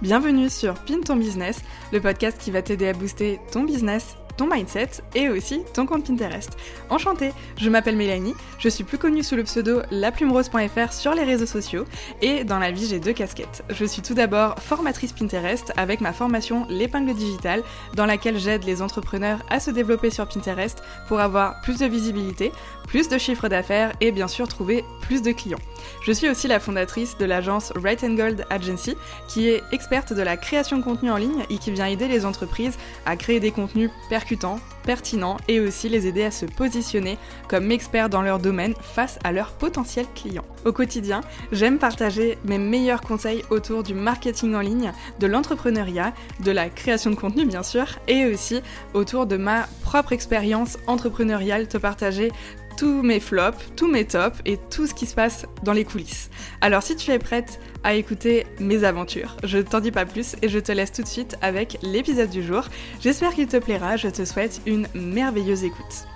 Bienvenue sur Pin ton business, le podcast qui va t'aider à booster ton business ton mindset et aussi ton compte Pinterest. Enchantée, je m'appelle Mélanie, je suis plus connue sous le pseudo laplumerose.fr sur les réseaux sociaux et dans la vie j'ai deux casquettes. Je suis tout d'abord formatrice Pinterest avec ma formation L'épingle digitale dans laquelle j'aide les entrepreneurs à se développer sur Pinterest pour avoir plus de visibilité, plus de chiffres d'affaires et bien sûr trouver plus de clients. Je suis aussi la fondatrice de l'agence Right and Gold Agency qui est experte de la création de contenu en ligne et qui vient aider les entreprises à créer des contenus percutants pertinent et aussi les aider à se positionner comme experts dans leur domaine face à leurs potentiels clients. Au quotidien, j'aime partager mes meilleurs conseils autour du marketing en ligne, de l'entrepreneuriat, de la création de contenu bien sûr, et aussi autour de ma propre expérience entrepreneuriale, te partager tous mes flops, tous mes tops et tout ce qui se passe dans les coulisses. Alors si tu es prête à écouter mes aventures, je t'en dis pas plus et je te laisse tout de suite avec l'épisode du jour. J'espère qu'il te plaira, je te souhaite une merveilleuse écoute.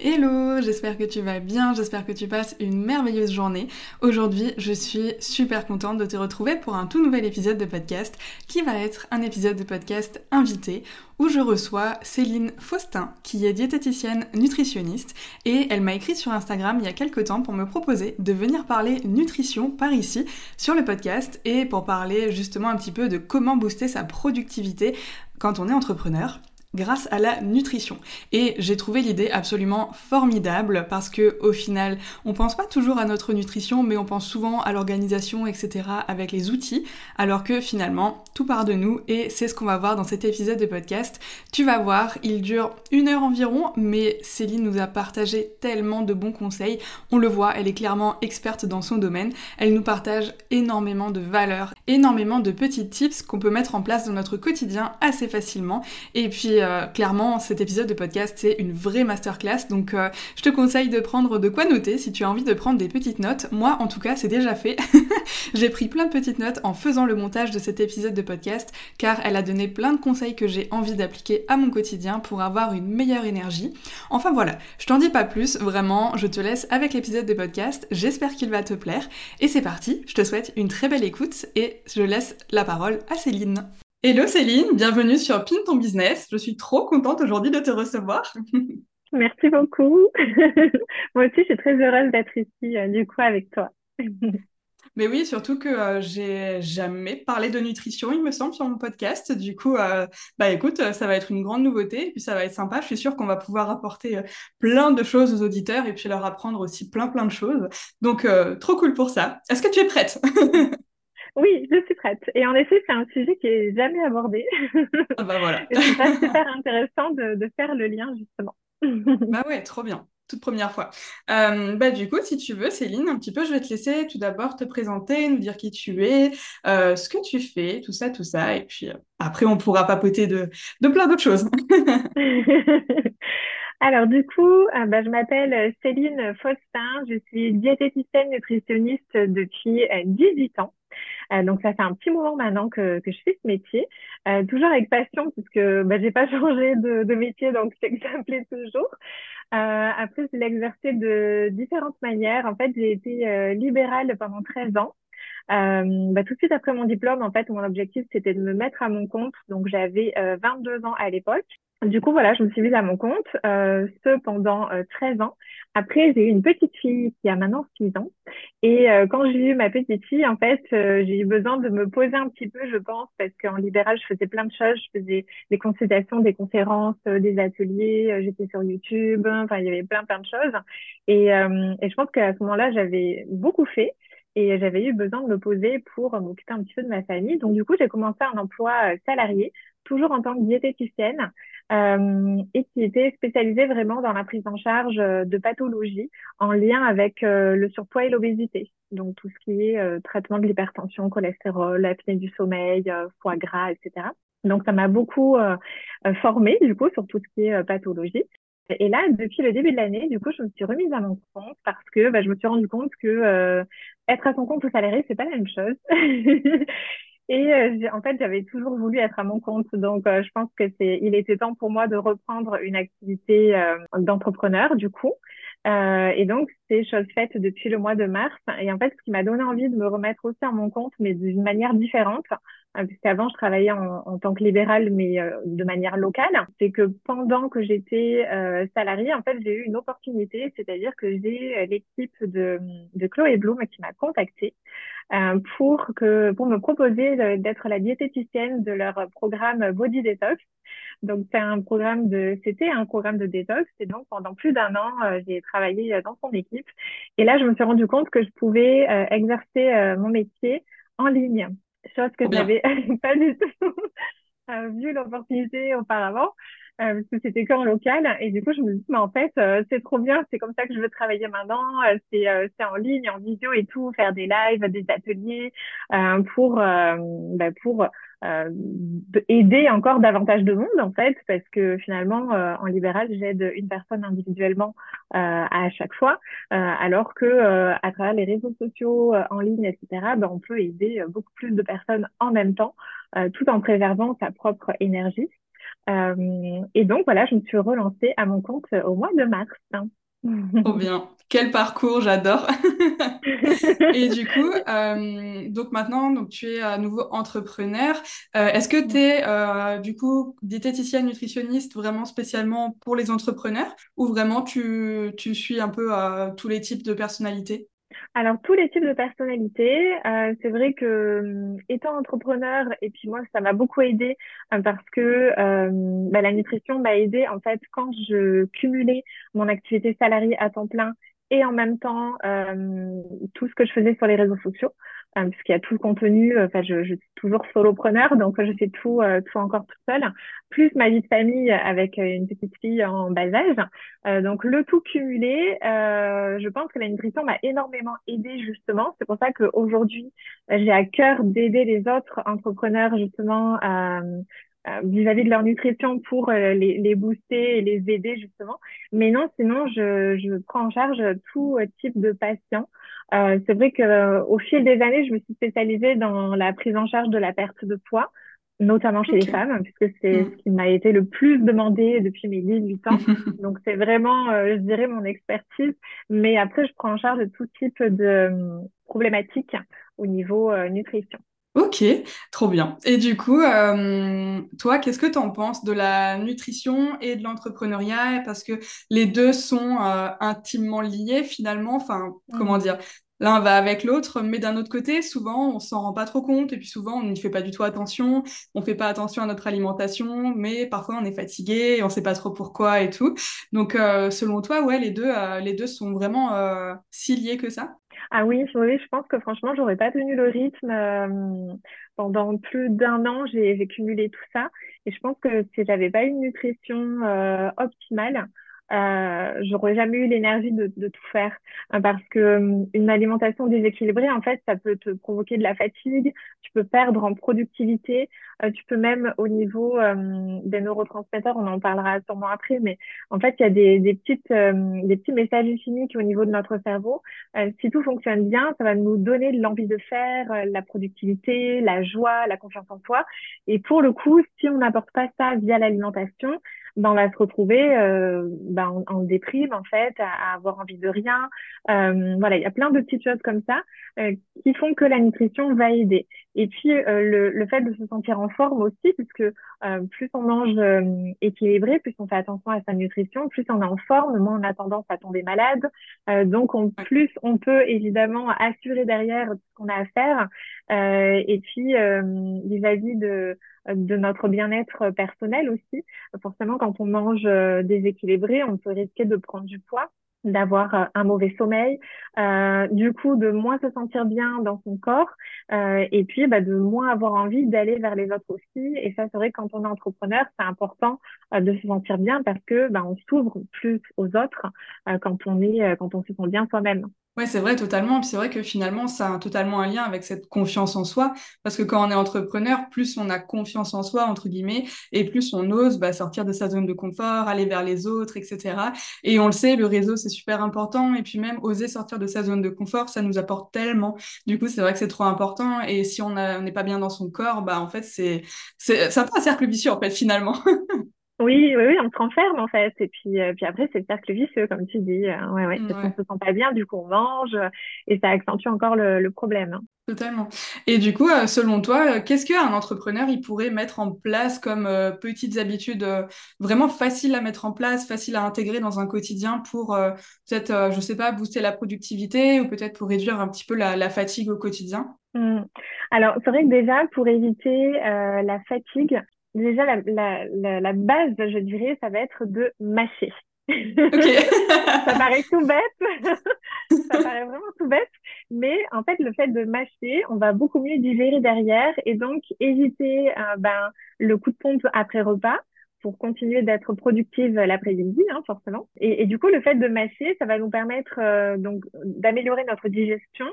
Hello, j'espère que tu vas bien, j'espère que tu passes une merveilleuse journée. Aujourd'hui, je suis super contente de te retrouver pour un tout nouvel épisode de podcast qui va être un épisode de podcast invité où je reçois Céline Faustin qui est diététicienne nutritionniste et elle m'a écrit sur Instagram il y a quelques temps pour me proposer de venir parler nutrition par ici sur le podcast et pour parler justement un petit peu de comment booster sa productivité quand on est entrepreneur grâce à la nutrition. Et j'ai trouvé l'idée absolument formidable parce que au final, on pense pas toujours à notre nutrition, mais on pense souvent à l'organisation, etc. avec les outils, alors que finalement, tout part de nous et c'est ce qu'on va voir dans cet épisode de podcast. Tu vas voir, il dure une heure environ, mais Céline nous a partagé tellement de bons conseils. On le voit, elle est clairement experte dans son domaine. Elle nous partage énormément de valeurs, énormément de petits tips qu'on peut mettre en place dans notre quotidien assez facilement. Euh, clairement, cet épisode de podcast, c'est une vraie masterclass. Donc, euh, je te conseille de prendre de quoi noter si tu as envie de prendre des petites notes. Moi, en tout cas, c'est déjà fait. j'ai pris plein de petites notes en faisant le montage de cet épisode de podcast, car elle a donné plein de conseils que j'ai envie d'appliquer à mon quotidien pour avoir une meilleure énergie. Enfin voilà, je t'en dis pas plus, vraiment, je te laisse avec l'épisode de podcast. J'espère qu'il va te plaire. Et c'est parti, je te souhaite une très belle écoute et je laisse la parole à Céline. Hello Céline, bienvenue sur Pin ton business. Je suis trop contente aujourd'hui de te recevoir. Merci beaucoup. Moi aussi, je suis très heureuse d'être ici, euh, du coup, avec toi. Mais oui, surtout que euh, j'ai jamais parlé de nutrition, il me semble, sur mon podcast. Du coup, euh, bah écoute, ça va être une grande nouveauté, et puis ça va être sympa. Je suis sûre qu'on va pouvoir apporter plein de choses aux auditeurs et puis leur apprendre aussi plein plein de choses. Donc, trop cool pour ça. Est-ce que tu es prête? Oui, je suis prête. Et en effet, c'est un sujet qui est jamais abordé. Ah bah voilà. c'est super intéressant de, de, faire le lien, justement. bah ouais, trop bien. Toute première fois. Euh, bah du coup, si tu veux, Céline, un petit peu, je vais te laisser tout d'abord te présenter, nous dire qui tu es, euh, ce que tu fais, tout ça, tout ça. Et puis euh, après, on pourra papoter de, de plein d'autres choses. Alors du coup, bah, je m'appelle Céline Faustin, je suis diététicienne nutritionniste depuis 18 ans. Euh, donc ça fait un petit moment maintenant que, que je fais ce métier, euh, toujours avec passion puisque bah, j'ai pas changé de, de métier donc c'est que ça me plaît toujours. Euh, après je l'ai exercé de différentes manières. En fait j'ai été euh, libérale pendant 13 ans. Euh, bah, tout de suite après mon diplôme, en fait, mon objectif, c'était de me mettre à mon compte. Donc, j'avais 22 ans à l'époque. Du coup, voilà, je me suis mise à mon compte, euh, ce pendant 13 ans. Après, j'ai eu une petite fille qui a maintenant 6 ans. Et euh, quand j'ai eu ma petite fille, en fait, euh, j'ai eu besoin de me poser un petit peu, je pense, parce qu'en libéral, je faisais plein de choses. Je faisais des consultations, des conférences, euh, des ateliers, j'étais sur YouTube, enfin, il y avait plein, plein de choses. Et, et je pense qu'à ce moment-là, j'avais beaucoup fait. Et j'avais eu besoin de me poser pour m'occuper un petit peu de ma famille. Donc, du coup, j'ai commencé un emploi salarié, toujours en tant que diététicienne euh, et qui était spécialisé vraiment dans la prise en charge euh, de pathologies en lien avec euh, le surpoids et l'obésité. Donc tout ce qui est traitement de l'hypertension, cholestérol, apnée du sommeil, foie gras, etc. Donc ça m'a beaucoup formée du coup sur tout ce qui est pathologie. Et là, depuis le début de l'année, du coup, je me suis remise à mon compte parce que bah, je me suis rendu compte que être à son compte ou salarié, c'est pas la même chose. Et euh, en fait, j'avais toujours voulu être à mon compte, donc euh, je pense que c'est, il était temps pour moi de reprendre une activité euh, d'entrepreneur du coup. et donc, c'est chose faite depuis le mois de mars. Et en fait, ce qui m'a donné envie de me remettre aussi à mon compte, mais d'une manière différente, puisqu'avant je travaillais en, en, tant que libérale, mais de manière locale. C'est que pendant que j'étais salariée, en fait, j'ai eu une opportunité, c'est-à-dire que j'ai l'équipe de, de Chloé Bloom qui m'a contactée euh, pour que pour me proposer d'être la diététicienne de leur programme Body Detox. Donc c'est un programme de c'était un programme de détox et donc pendant plus d'un an euh, j'ai travaillé dans son équipe et là je me suis rendu compte que je pouvais euh, exercer mon métier en ligne chose que je n'avais pas du tout vu l'opportunité auparavant. Euh, parce que c'était qu'en local. Et du coup, je me dis, mais en fait, euh, c'est trop bien, c'est comme ça que je veux travailler maintenant. Euh, c'est c'est en ligne, en vidéo et tout, faire des lives, des ateliers pour bah, pour aider encore davantage de monde en fait, parce que finalement, en libéral, j'aide une personne individuellement à chaque fois, alors que à travers les réseaux sociaux, en ligne, etc., ben, on peut aider beaucoup plus de personnes en même temps, tout en préservant sa propre énergie. Euh, et donc, voilà, je me suis relancée à mon compte au mois de mars. Trop bien. Quel parcours, j'adore. et du coup, euh, donc maintenant, donc tu es à nouveau entrepreneur. Euh, est-ce que tu es du coup diététicienne nutritionniste vraiment spécialement pour les entrepreneurs? Ou vraiment tu, tu suis un peu tous les types de personnalités? Alors, tous les types de personnalités, euh, c'est vrai que euh, étant entrepreneur, et puis moi, ça m'a beaucoup aidé euh, parce que bah, la nutrition m'a aidé en fait quand je cumulais mon activité salariée à temps plein et en même temps tout ce que je faisais sur les réseaux sociaux. Euh, puisqu'il y a tout le contenu. Euh, enfin, je, je, suis toujours solopreneur, donc je fais tout, euh, tout encore toute seule. Plus ma vie de famille avec une petite fille en bas âge. donc le tout cumulé, je pense que la nutrition m'a énormément aidée justement. C'est pour ça qu'aujourd'hui, j'ai à cœur d'aider les autres entrepreneurs justement vis-à-vis de leur nutrition pour les, les, booster et les aider justement. Mais non, sinon, je, je prends en charge tout type de patients. Euh, c'est vrai que euh, au fil des années, je me suis spécialisée dans la prise en charge de la perte de poids, notamment chez les femmes, puisque c'est mm. ce qui m'a été le plus demandé depuis mes 18 ans. Donc c'est vraiment, euh, je dirais, mon expertise. Mais après, je prends en charge tout type de problématiques au niveau nutrition. Ok, trop bien. Et du coup, toi, qu'est-ce que tu en penses de la nutrition et de l'entrepreneuriat? Parce que les deux sont intimement liés finalement. Enfin, comment mm. dire? L'un va avec l'autre, mais d'un autre côté, souvent, on s'en rend pas trop compte, et puis souvent, on n'y fait pas du tout attention, on fait pas attention à notre alimentation, mais parfois, on est fatigué, et on sait pas trop pourquoi et tout. Donc, euh, selon toi, ouais, les deux, euh, les deux sont vraiment euh, si liés que ça? Ah oui, oui, je pense que franchement, j'aurais pas tenu le rythme. pendant plus d'un an, j'ai cumulé tout ça, et je pense que si j'avais pas une nutrition optimale, euh, j'aurais jamais eu l'énergie de, de, tout faire. Hein, parce que euh, une alimentation déséquilibrée en fait ça peut te provoquer de la fatigue tu peux perdre en productivité euh, tu peux même au niveau euh, des neurotransmetteurs on en parlera sûrement après mais en fait il y a des, des petites des petits messages chimiques au niveau de notre cerveau. Si tout fonctionne bien ça va nous donner de l'envie de faire la productivité la joie la confiance en soi. Et pour le coup si on n'apporte pas ça via l'alimentation on va se retrouver euh, en, en, déprime en fait, à, avoir envie de rien. Euh, voilà, il y a plein de petites choses comme ça euh, qui font que la nutrition va aider. Et puis euh, le, le, fait de se sentir en forme aussi, puisque euh, plus on mange équilibré, plus on fait attention à sa nutrition, plus on est en forme, moins on a tendance à tomber malade. donc on, plus on peut évidemment assurer derrière ce qu'on a à faire. et puis vis-à-vis de de notre bien-être personnel aussi. Forcément, quand on mange euh, déséquilibré, on peut risquer de prendre du poids d'avoir euh, un mauvais sommeil, euh, du coup de moins se sentir bien dans son corps euh, et puis bah, de moins avoir envie d'aller vers les autres aussi. Et ça, c'est vrai quand on est entrepreneur, c'est important de se sentir bien parce que bah, on s'ouvre plus aux autres quand on est quand on se sent bien soi-même. Oui, c'est vrai, totalement. Puis c'est vrai que finalement, ça a totalement un lien avec cette confiance en soi. Parce que quand on est entrepreneur, plus on a confiance en soi, entre guillemets, et plus on ose bah, sortir de sa zone de confort, aller vers les autres, etc. Et on le sait, le réseau, c'est super important. Et puis même, oser sortir de sa zone de confort, ça nous apporte tellement. Du coup, c'est vrai que c'est trop important. Et si on n'est pas bien dans son corps, bah en fait, c'est un peu un cercle vicieux, en fait, finalement. Oui, oui, oui, on se renferme en fait. Et puis, euh, puis après, c'est le cercle vicieux, comme tu dis. Euh, ouais, ouais, parce qu'on se sent pas bien, du coup, on mange euh, et ça accentue encore le, le problème. hein. Totalement. Et du coup, euh, selon toi, qu'est-ce qu'un entrepreneur il pourrait mettre en place comme euh, petites habitudes vraiment faciles à mettre en place, faciles à intégrer dans un quotidien pour peut-être, je sais pas, booster la productivité ou peut-être pour réduire un petit peu la, la fatigue au quotidien? Hmm. Alors, c'est vrai que déjà, pour éviter euh, la fatigue, déjà, la, la, la, la base, je dirais, ça va être de mâcher. Ça paraît tout bête, ça paraît vraiment tout bête, mais en fait, le fait de mâcher, on va beaucoup mieux digérer derrière et donc éviter euh, ben, le coup de pompe après repas pour continuer d'être productive l'après-midi, hein, forcément. Et, du coup, le fait de mâcher, ça va nous permettre euh, donc d'améliorer notre digestion,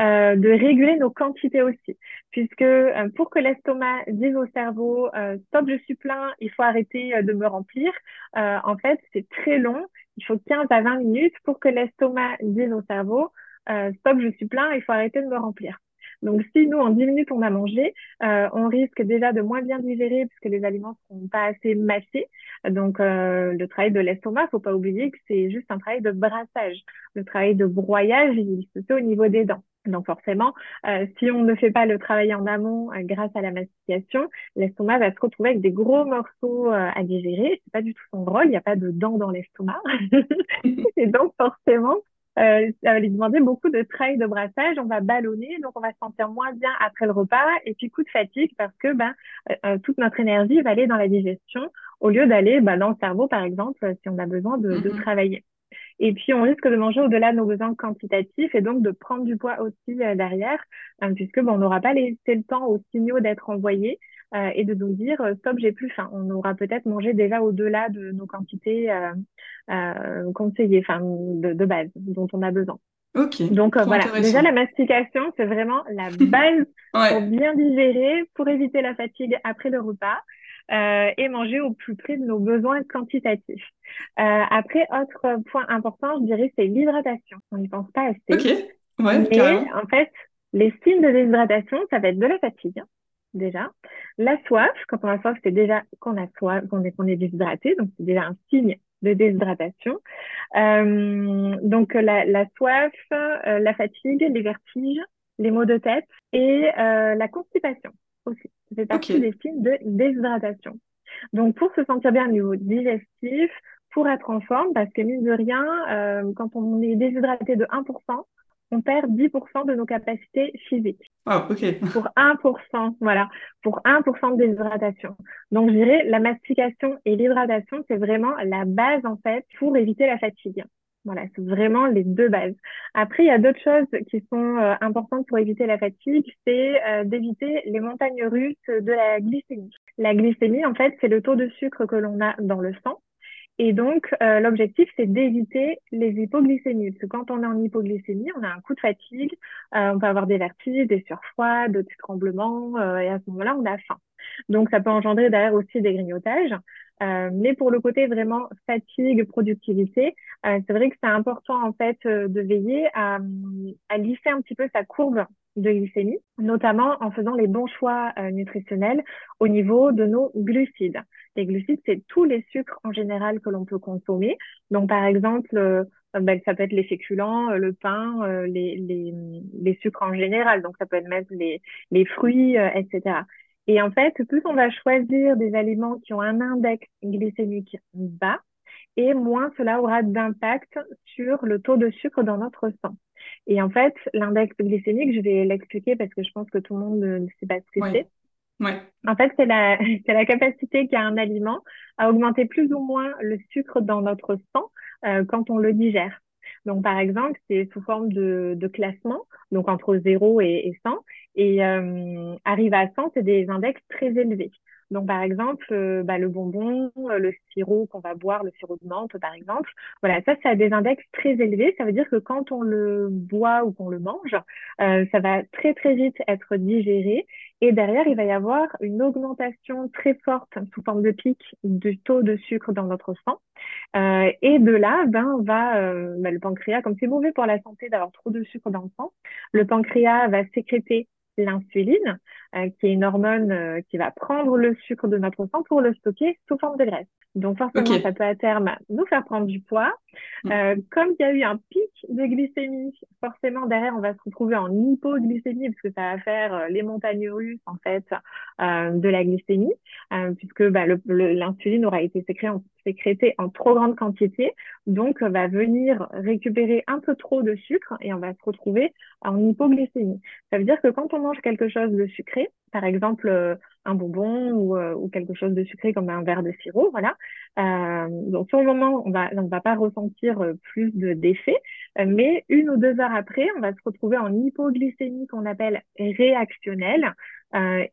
euh, de réguler nos quantités aussi, puisque euh, pour que l'estomac dise au cerveau stop, je suis plein, il faut arrêter de me remplir. en fait, c'est très long. Il faut 15 à 20 minutes pour que l'estomac dise au cerveau stop, je suis plein, il faut arrêter de me remplir. Donc, si nous, en 10 minutes, on a mangé, euh, on risque déjà de moins bien digérer puisque les aliments ne seront pas assez mâchés. Donc, euh, le travail de l'estomac, faut pas oublier que c'est juste un travail de brassage. Le travail de broyage, il se fait au niveau des dents. Donc forcément, euh, si on ne fait pas le travail en amont euh, grâce à la mastication, l'estomac va se retrouver avec des gros morceaux euh, à digérer. C'est pas du tout son rôle. Il n'y a pas de dents dans l'estomac. Et donc forcément, euh, ça va lui demander beaucoup de travail de brassage. On va ballonner, donc on va se sentir moins bien après le repas. Et puis coup de fatigue parce que ben euh, euh, toute notre énergie va aller dans la digestion au lieu d'aller ben, dans le cerveau, par exemple, si on a besoin de, de mm-hmm. travailler. Et puis, on risque de manger au-delà de nos besoins quantitatifs et donc de prendre du poids aussi euh, derrière, euh, puisque bon, on n'aura pas laissé le temps aux signaux d'être envoyés euh, et de nous dire stop, j'ai plus faim. On aura peut-être mangé déjà au-delà de nos quantités conseillées, enfin de, de, base dont on a besoin. Ok. Donc voilà, déjà la mastication, c'est vraiment la base ouais. pour bien digérer, pour éviter la fatigue après le repas euh, et manger au plus près de nos besoins quantitatifs. Euh, après, autre point important, je dirais, c'est l'hydratation. On n'y pense pas assez. Ok, ouais, Mais carrément. en fait, les signes de déshydratation, ça va être de la fatigue, déjà. La soif, quand on a soif, c'est déjà qu'on a soif, qu'on est, est déshydraté, donc c'est déjà un signe de déshydratation. Euh, donc la, la soif, euh, la fatigue, les vertiges, les maux de tête et euh, la constipation aussi. Fait partie okay. des signes de déshydratation. Donc, pour se sentir bien au niveau digestif, pour être en forme, parce que mine de rien, quand on est déshydraté de 1%, on perd 10% de nos capacités physiques. Oh, ok. Pour 1%, voilà, pour 1% de déshydratation. Donc, je dirais, la mastication et l'hydratation, c'est vraiment la base, en fait, pour éviter la fatigue. Voilà, c'est vraiment les deux bases. Après, il y a d'autres choses qui sont euh, importantes pour éviter la fatigue, c'est euh, d'éviter les montagnes russes de la glycémie. La glycémie, en fait, c'est le taux de sucre que l'on a dans le sang. Et donc, euh, l'objectif, c'est d'éviter les hypoglycémies. Parce que quand on est en hypoglycémie, on a un coup de fatigue, on peut avoir des vertiges, des surfroids, des tremblements, et à ce moment-là, on a faim. Donc, ça peut engendrer derrière aussi des grignotages. Euh, mais pour le côté vraiment fatigue, productivité, euh, c'est vrai que c'est important en fait euh, de veiller à, à lisser un petit peu sa courbe de glycémie, notamment en faisant les bons choix euh, nutritionnels au niveau de nos glucides. Les glucides, c'est tous les sucres en général que l'on peut consommer. Donc, par exemple, euh, ben, ça peut être les féculents, le pain, les, les, les, sucres en général. Donc, ça peut être même les, les fruits, etc. Et en fait, plus on va choisir des aliments qui ont un index glycémique bas, et moins cela aura d'impact sur le taux de sucre dans notre sang. Et en fait, l'index glycémique, je vais l'expliquer parce que je pense que tout le monde ne sait pas ce que ouais. c'est. Ouais. En fait, c'est la, c'est la capacité qu'a un aliment à augmenter plus ou moins le sucre dans notre sang euh, quand on le digère. Donc, par exemple, c'est sous forme de, de, classement, donc entre 0 et, et 100. Et euh, arrive à 100, c'est des index très élevés. Donc, par exemple, euh, bah, le bonbon, le sirop qu'on va boire, le sirop de menthe, par exemple, voilà, ça, ça a des index très élevés. Ça veut dire que quand on le boit ou qu'on le mange, euh, ça va très, très vite être digéré. Et derrière, il va y avoir une augmentation très forte sous forme de pic du taux de sucre dans notre sang. Euh, et de là, ben, va euh, ben, le pancréas, comme c'est mauvais pour la santé d'avoir trop de sucre dans le sang, le pancréas va sécréter l'insuline. qui est une hormone qui va prendre le sucre de notre sang pour le stocker sous forme de graisse. Donc forcément, ça peut à terme nous faire prendre du poids. Mm. Euh, comme il y a eu un pic de glycémie, forcément derrière, on va se retrouver en hypoglycémie parce que ça va faire euh, les montagnes russes en fait euh, de la glycémie, euh, puisque bah, l'insuline aura été sécrétée en trop grande quantité, donc va venir récupérer un peu trop de sucre et on va se retrouver en hypoglycémie. Ça veut dire que quand on mange quelque chose de sucré, par exemple euh, un bonbon ou, euh, ou, quelque chose de sucré comme un verre de sirop, voilà. Euh, donc sur le moment, on va on va pas ressentir euh, plus de mais une ou deux heures après, on va se retrouver en hypoglycémie qu'on appelle réactionnelle,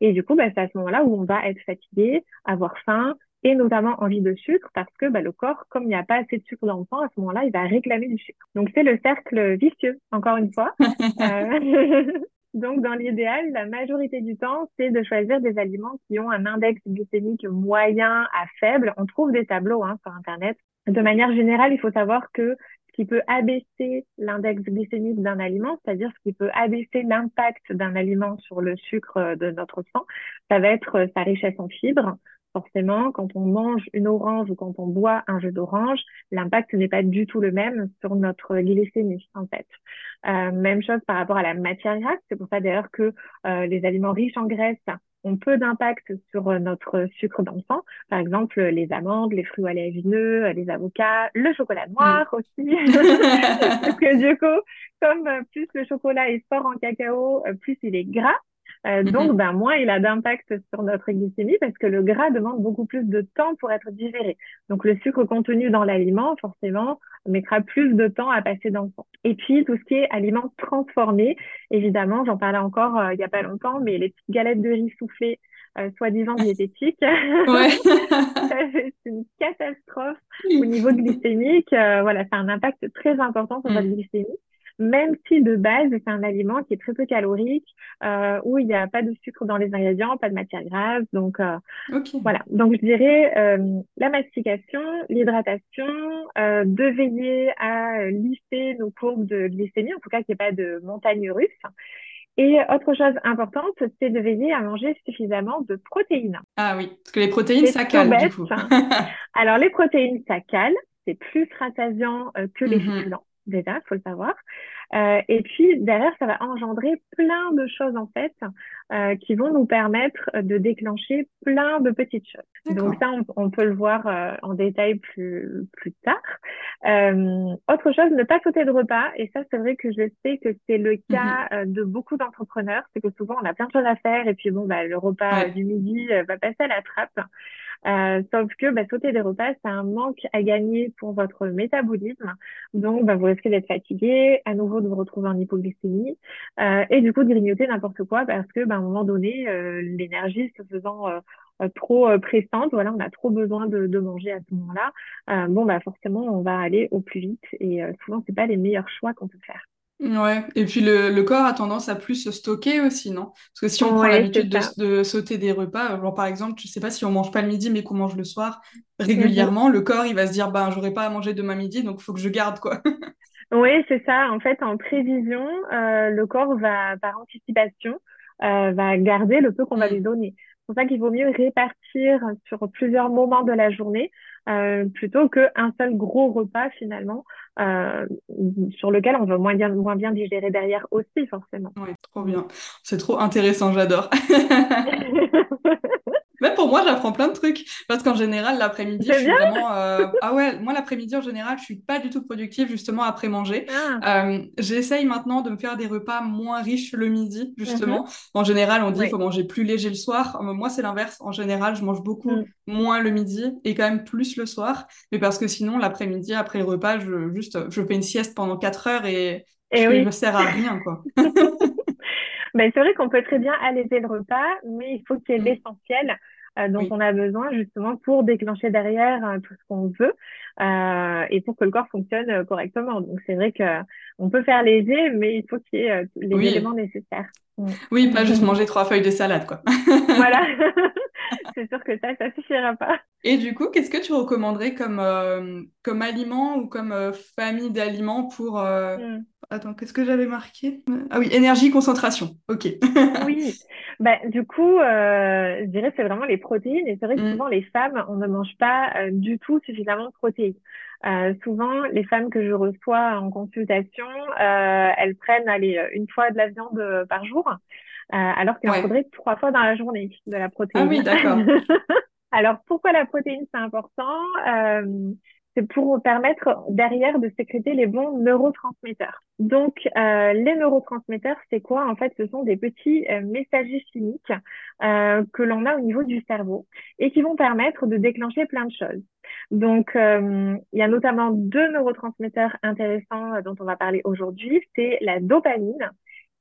et du coup, bah, c'est à ce moment-là où on va être fatigué, avoir faim, et notamment envie de sucre parce que bah, le corps, comme il n'y a pas assez de sucre dans le sang, à ce moment-là, il va réclamer du sucre. Donc c'est le cercle vicieux, encore une fois. Donc, dans l'idéal, la majorité du temps, c'est de choisir des aliments qui ont un index glycémique moyen à faible. On trouve des tableaux hein, sur Internet. De manière générale, il faut savoir que ce qui peut abaisser l'index glycémique d'un aliment, c'est-à-dire ce qui peut abaisser l'impact d'un aliment sur le sucre de notre sang, ça va être sa richesse en fibres, forcément, quand on mange une orange ou quand on boit un jus d'orange, l'impact n'est pas du tout le même sur notre glycémie, en fait. Euh, même chose par rapport à la matière grasse. C'est pour ça d'ailleurs que euh, les aliments riches en graisse ont peu d'impact sur notre sucre dans le sang. Par exemple, les amandes, les fruits oléagineux, les avocats, le chocolat noir mm. aussi. Parce que du coup, comme plus le chocolat est fort en cacao, plus il est gras. Euh, mm-hmm. donc, ben, moins il a d'impact sur notre glycémie parce que le gras demande beaucoup plus de temps pour être digéré. Donc, le sucre contenu dans l'aliment, forcément, mettra plus de temps à passer dans le sang. Et puis, tout ce qui est aliments transformés, évidemment, j'en parlais encore euh, il y a pas longtemps, mais les petites galettes de riz soufflées, euh, soi-disant diététiques, ouais. c'est une catastrophe au niveau glycémique. voilà, c'est un impact très important sur votre mm. glycémie même si de base, c'est un aliment qui est très peu calorique, euh, où il n'y a pas de sucre dans les ingrédients, pas de matière grasse. Donc, euh, voilà. Donc, je dirais euh, la mastication, l'hydratation, euh, de veiller à lisser nos courbes de glycémie, en tout cas qu'il n'y ait pas de montagne russe. Et autre chose importante, c'est de veiller à manger suffisamment de protéines. Ah oui, parce que les protéines, ça cale du coup. Alors, les protéines, ça cale. C'est plus rassasiant que les mm-hmm. féculents déjà, faut le savoir. Euh, et puis derrière, ça va engendrer plein de choses en fait euh, qui vont nous permettre de déclencher plein de petites choses. Donc ça, on, peut le voir euh, en détail plus plus tard. Euh, autre chose, ne pas sauter de repas. Et ça, c'est vrai que je sais que c'est le cas mhm. de beaucoup d'entrepreneurs. C'est que souvent, on a plein de choses à faire et puis bon, bah, le repas du midi va passer à la trappe. Euh, sauf que bah, sauter des repas, c'est un manque à gagner pour votre métabolisme. Donc, bah, vous risquez d'être fatigué, à nouveau de vous retrouver en hypoglycémie, euh, et du coup de grignoter n'importe quoi parce que, bah, à un moment donné, euh, l'énergie se faisant euh, euh, trop pressante, voilà, on a trop besoin de, de manger à ce moment-là. bon, bah forcément, on va aller au plus vite, et souvent, c'est pas les meilleurs choix qu'on peut faire. Ouais, et puis le, le, corps a tendance à plus se stocker aussi, non? Parce que si on prend l'habitude de, de, sauter des repas, genre par exemple, je sais pas si on mange pas le midi mais qu'on mange le soir régulièrement, le corps il va se dire ben j'aurai pas à manger demain midi donc il faut que je garde quoi. oui, c'est ça. En fait, en prévision, euh, le corps va par anticipation euh, va garder le peu qu'on va mm. lui donner. C'est pour ça qu'il vaut mieux répartir sur plusieurs moments de la journée euh, plutôt qu'un seul gros repas finalement euh, sur lequel on va moins bien, moins bien digérer derrière aussi forcément. Oui, trop bien. C'est trop intéressant, j'adore. Même pour moi, j'apprends plein de trucs. Parce qu'en général, l'après-midi, je suis vraiment. Euh... Ah ouais, moi, l'après-midi, en général, je suis pas du tout productive, justement, après manger. Ah. Euh, j'essaye maintenant de me faire des repas moins riches le midi, justement. Mhm. En général, on dit qu'il faut manger plus léger le soir. Euh, moi, c'est l'inverse. En général, je mange beaucoup mm. moins le midi et quand même plus le soir. Mais parce que sinon, l'après-midi, après le repas, je, juste, je fais une sieste pendant 4 heures et, et je, me sers à rien, quoi. Ben, c'est vrai qu'on peut très bien alléger le repas, mais il faut qu'il y ait mm. l'essentiel euh, dont on a besoin justement pour déclencher derrière euh, tout ce qu'on veut euh, et pour que le corps fonctionne correctement. Donc c'est vrai que on peut faire léger, mais il faut qu'il y ait les éléments nécessaires. Mm. Oui, pas juste manger trois feuilles de salade, quoi. voilà, c'est sûr que ça, ça suffira pas. Et du coup, qu'est-ce que tu recommanderais comme, comme aliment ou comme famille d'aliments pour, mm. Attends, qu'est-ce que j'avais marqué? Ah oui, énergie, concentration. Ok. oui. Bah, du coup, euh, je dirais que c'est vraiment les protéines. Et c'est vrai que Mm. souvent, les femmes, on ne mange pas euh, du tout suffisamment de protéines. Euh, souvent, les femmes que je reçois en consultation, euh, elles prennent allez, euh, une fois de la viande par jour, euh, alors qu'il en faudrait trois fois dans la journée de la Ah oui, protéine. d'accord. Alors, pourquoi la protéine, c'est important? C'est pour permettre derrière de sécréter les bons neurotransmetteurs. Donc, euh, les neurotransmetteurs, c'est quoi? En fait, ce sont des petits euh, messagers chimiques euh, que l'on a au niveau du cerveau et qui vont permettre de déclencher plein de choses. Donc, euh, il y a notamment deux neurotransmetteurs intéressants euh, dont on va parler aujourd'hui. C'est la dopamine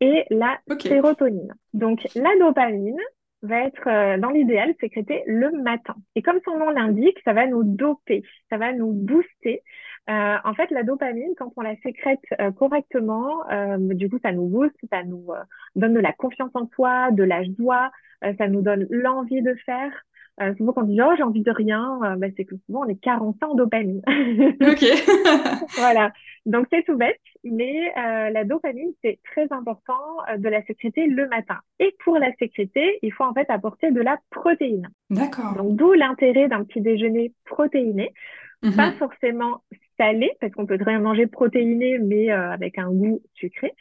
et la sérotonine. Donc, la dopamine, va être euh, dans l'idéal sécrété le matin. Et comme son nom l'indique, ça va nous doper, ça va nous booster. Euh, en fait, la dopamine, quand on la sécrète euh, correctement, euh, du coup, ça nous booste, ça nous euh, donne de la confiance en soi, de la joie, euh, ça nous donne l'envie de faire. Euh, souvent, quand on dit oh j'ai envie de rien, euh, bah, c'est que souvent on est carencé en dopamine. Ok. Voilà, donc c'est tout bête, mais euh, la dopamine, c'est très important euh, de la sécréter le matin. Et pour la sécréter, il faut en fait apporter de la protéine. D'accord. Donc d'où l'intérêt d'un petit déjeuner protéiné, pas Mhm. forcément salé, parce qu'on peut très manger protéiné, mais euh, avec un goût sucré.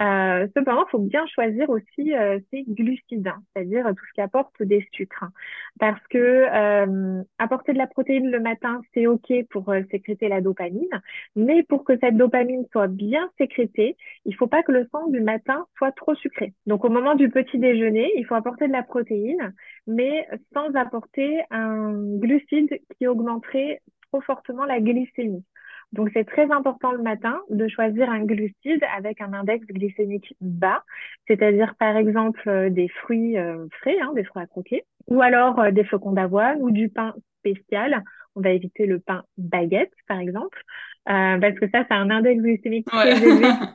Euh, cependant, il faut bien choisir aussi euh, ses glucides, hein, c'est-à-dire tout ce qui apporte des sucres. Parce que euh, apporter de la protéine le matin, c'est OK pour sécréter la dopamine, mais pour que cette dopamine soit bien sécrétée, il faut pas que le sang du matin soit trop sucré. Donc au moment du petit déjeuner, il faut apporter de la protéine, mais sans apporter un glucide qui augmenterait trop fortement la glycémie. Donc, c'est très important le matin de choisir un glucide avec un index glycémique bas, c'est-à-dire par exemple euh, des fruits euh, frais, hein, des fruits à croquer, ou alors euh, des flocons d'avoine ou du pain spécial. On va éviter le pain baguette, par exemple, euh, parce que ça, c'est un index glycémique très Ouais. élevé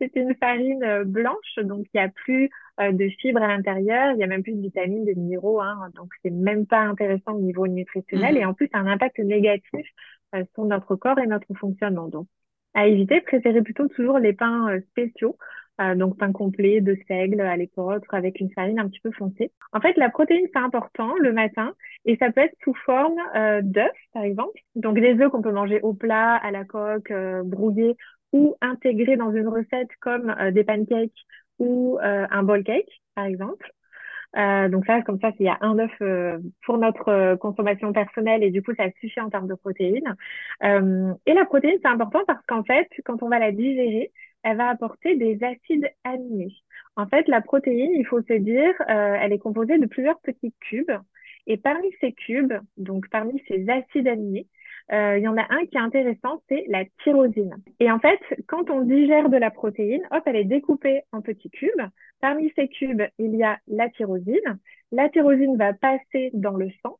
c'est une farine euh, blanche, donc il n'y a plus euh, de fibres à l'intérieur, il y a même plus de vitamines, de minéraux, hein, donc c'est même pas intéressant au niveau nutritionnel et Mhm. en plus ça a un impact négatif euh, sur notre corps et notre fonctionnement. Donc à éviter, préférez plutôt toujours les pains euh, spéciaux, euh, donc pain complet de seigle à l'épeautre avec une farine un petit peu foncée. En fait, la protéine c'est important le matin et ça peut être sous forme euh, d'œufs par exemple, donc des œufs qu'on peut manger au plat, à la coque, brouillés ou intégrés dans une recette comme des pancakes ou un bowl cake, par exemple. Euh, donc ça, comme ça, il y a un œuf euh, pour notre euh, consommation personnelle et du coup, ça suffit en termes de protéines. Euh, et la protéine, c'est important parce qu'en fait, quand on va la digérer, elle va apporter des acides aminés. En fait, la protéine, il faut se dire, elle est composée de plusieurs petits cubes. Et parmi ces cubes, donc parmi ces acides aminés, euh, il y en a un qui est intéressant, c'est la tyrosine. Et en fait, quand on digère de la protéine, hop, elle est découpée en petits cubes. Parmi ces cubes, il y a la tyrosine. La tyrosine va passer dans le sang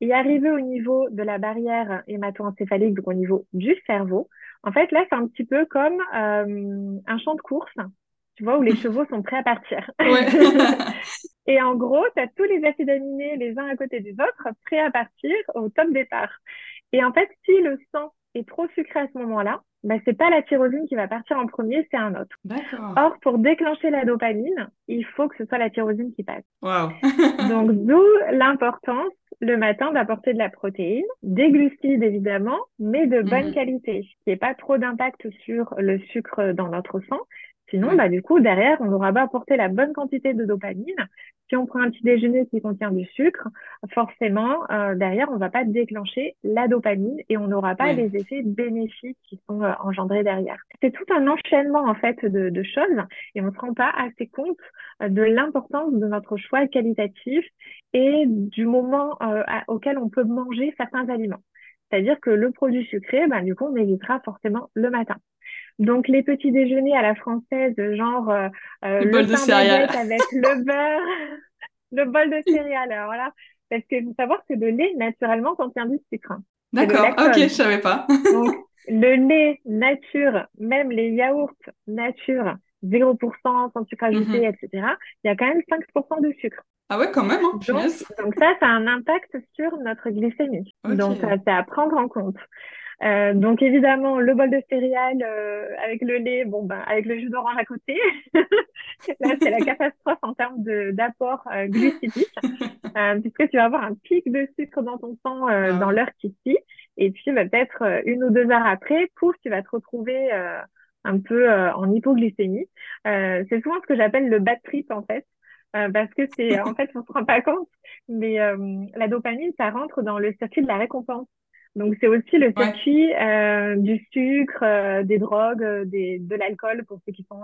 et arriver au niveau de la barrière hémato-encéphalique, donc au niveau du cerveau. En fait, là, c'est un petit peu comme euh, un champ de course, tu vois, où les chevaux sont prêts à partir. Ouais. Et en gros, tu as tous les acides aminés les uns à côté des autres, prêts à partir au top départ. Et en fait, si le sang est trop sucré à ce moment-là, bah, c'est pas la tyrosine qui va partir en premier, c'est un autre. Or, pour déclencher la dopamine, il faut que ce soit la tyrosine qui passe. Waouh. Donc, d'où l'importance le matin d'apporter de la protéine, des glucides évidemment, mais de bonne Mhm. qualité, qui n'ait pas trop d'impact sur le sucre dans notre sang. Sinon, bah, du coup, derrière, on n'aura pas apporté la bonne quantité de dopamine. Si on prend un petit déjeuner qui contient du sucre, forcément, euh, derrière, on va pas déclencher la dopamine et on n'aura pas Ouais. les effets bénéfiques qui sont euh, engendrés derrière. C'est tout un enchaînement, en fait, de, de choses et on ne se rend pas assez compte euh, de l'importance de notre choix qualitatif et du moment à- auquel on peut manger certains aliments. C'est-à-dire que le produit sucré, ben, du coup, on évitera forcément le matin. Donc, les petits déjeuners à la française, genre euh, euh, Le le bol de céréales. avec le beurre, le bol de céréales. Alors là, parce que faut savoir que le lait, naturellement, contient du sucre. hein. D'accord. Ok, je savais pas. Donc, le lait nature, même les yaourts nature, 0% sans sucre ajouté, Mhm. etc., il y a quand même 5% de sucre. Ah ouais, quand même, hein, Donc, donc ça, ça a un impact sur notre glycémie. Donc, euh, c'est à prendre en compte. Euh, donc, évidemment, le bol de céréales euh, avec le lait, bon, ben, avec le jus d'orange à côté. là, c'est la catastrophe en termes d'apport euh, glucidique, euh, puisque tu vas avoir un pic de sucre dans ton sang euh, ah. dans l'heure qui suit, et puis bah, peut-être une ou deux heures après, pouf, tu vas te retrouver un peu en hypoglycémie. c'est souvent ce que j'appelle le bad trip en fait. parce que c'est en fait on se rend pas compte mais la dopamine ça rentre dans le circuit de la récompense donc, c'est aussi le circuit euh, du sucre, euh, des drogues, euh, des, de l'alcool pour ceux qui sont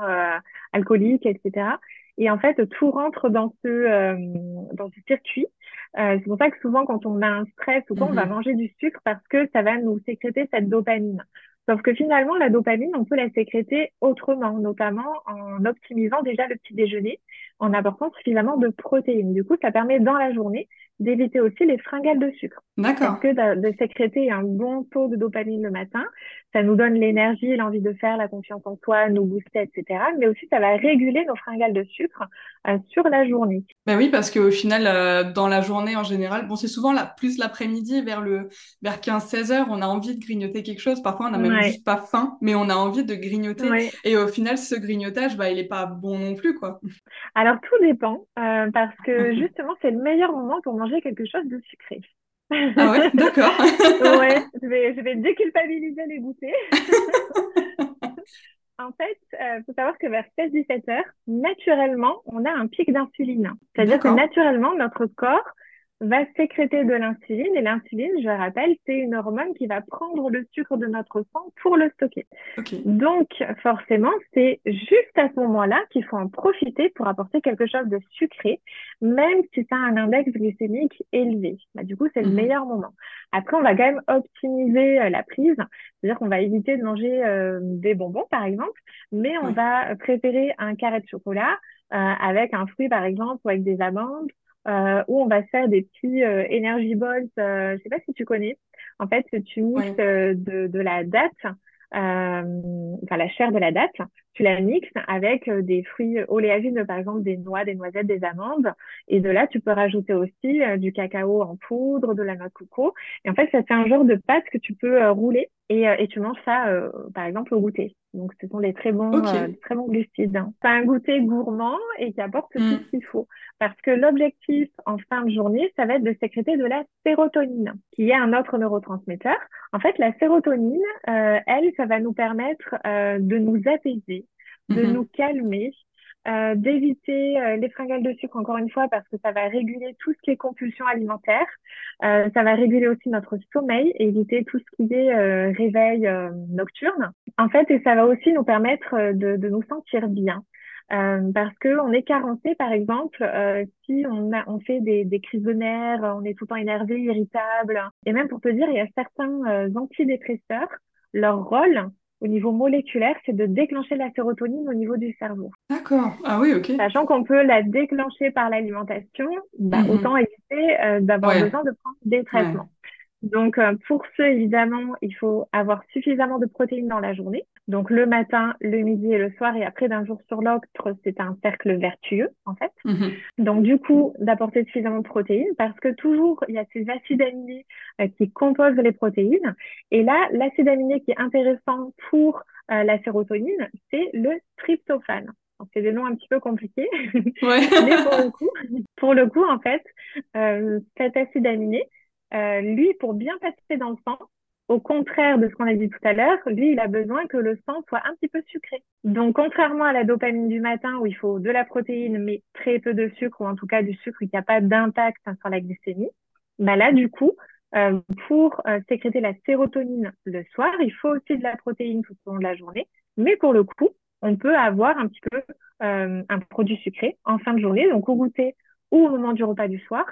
alcooliques, etc. Et en fait, tout rentre dans ce, dans ce circuit. c'est pour ça que souvent, quand on a un stress ou quand on va mm-hmm. manger du sucre, parce que ça va nous sécréter cette dopamine. Sauf que finalement, la dopamine, on peut la sécréter autrement, notamment en optimisant déjà le petit déjeuner, en apportant suffisamment de protéines. Du coup, ça permet dans la journée d'éviter aussi les fringales de sucre. D'accord. Parce que de, de, sécréter un bon taux de dopamine le matin, ça nous donne l'énergie, l'envie de faire, la confiance en soi, nous booster, etc. Mais aussi, ça va réguler nos fringales de sucre euh, sur la journée. Ben oui, parce qu'au final, euh, dans la journée en général, bon, c'est souvent la, plus l'après-midi, vers le vers 15-16 heures, on a envie de grignoter quelque chose. Parfois, on n'a même juste pas faim, mais on a envie de grignoter. Et au final, ce grignotage, bah, il est pas bon non plus, quoi. Alors, tout dépend, euh, parce que justement, c'est le meilleur moment pour manger quelque chose de sucré. Ah ouais, d'accord. ouais, je vais, je vais déculpabiliser les goûters. en fait, il euh, faut savoir que vers 16-17 heures, naturellement, on a un pic d'insuline. C'est-à-dire que naturellement, notre corps va sécréter de l'insuline et l'insuline, je rappelle, c'est une hormone qui va prendre le sucre de notre sang pour le stocker. Donc, forcément, c'est juste à ce moment-là qu'il faut en profiter pour apporter quelque chose de sucré, même si ça a un index glycémique élevé. Bah, du coup, c'est le mhm. meilleur moment. Après, on va quand même optimiser euh, la prise, c'est-à-dire qu'on va éviter de manger euh, des bonbons, par exemple, mais on va préférer un carré de chocolat euh, avec un fruit, par exemple, ou avec des amandes euh, où on va faire des petits euh, energy balls. Euh, je sais pas si tu connais. En fait, tu mixes euh, de, de la date, enfin la chair de la date, tu la mixes avec des fruits oléagineux, par exemple des noix, des noisettes, des amandes. Et de là, tu peux rajouter aussi du cacao en poudre, de la noix de coco. Et en fait, ça fait un genre de pâte que tu peux rouler et, et tu manges ça, par exemple, au goûter. Donc, ce sont des très bons, euh, très bons glucides. Hein. C'est un goûter gourmand et qui apporte tout mm. ce qu'il faut. Parce que l'objectif en fin de journée, ça va être de sécréter de la sérotonine, qui est un autre neurotransmetteur. En fait, la sérotonine, euh, elle, ça va nous permettre euh, de nous apaiser, de mm-hmm. nous calmer, euh, d'éviter euh, les fringales de sucre encore une fois parce que ça va réguler tout ce qui est compulsion alimentaire, euh, ça va réguler aussi notre sommeil, éviter tout ce qui est euh, réveil nocturne. En fait, et ça va aussi nous permettre de, de nous sentir bien. parce que on est carencé, par exemple, si on, a, on fait des, des crises de nerfs, on est tout le temps énervé, irritable. Et même pour te dire, il y a certains antidépresseurs, leur rôle, au niveau moléculaire, c'est de déclencher la sérotonine au niveau du cerveau. D'accord. Ah oui, ok. Sachant qu'on peut la déclencher par l'alimentation, bah, mhm. autant éviter euh, d'avoir besoin de prendre des traitements. Donc, euh, pour ce, évidemment, il faut avoir suffisamment de protéines dans la journée. Donc, le matin, le midi et le soir, et après, d'un jour sur l'autre, c'est un cercle vertueux, en fait. Mhm. Donc, du coup, d'apporter suffisamment de protéines, parce que toujours, il y a ces acides aminés euh, qui composent les protéines. Et là, l'acide aminé qui est intéressant pour euh, la sérotonine, c'est le tryptophane. C'est des noms un petit peu compliqués, ouais. mais pour le coup, pour le coup, en fait, cet acide aminé, euh, lui, pour bien passer dans le sang, au contraire de ce qu'on a dit tout à l'heure, lui, il a besoin que le sang soit un petit peu sucré. Donc, contrairement à la dopamine du matin où il faut de la protéine mais très peu de sucre, ou en tout cas du sucre qui n'a pas d'impact sur la glycémie, bah là, du coup, euh, pour euh, sécréter la sérotonine le soir, il faut aussi de la protéine tout au long de la journée. Mais pour le coup, on peut avoir un petit peu un produit sucré en fin de journée, donc au goûter ou au moment du repas du soir,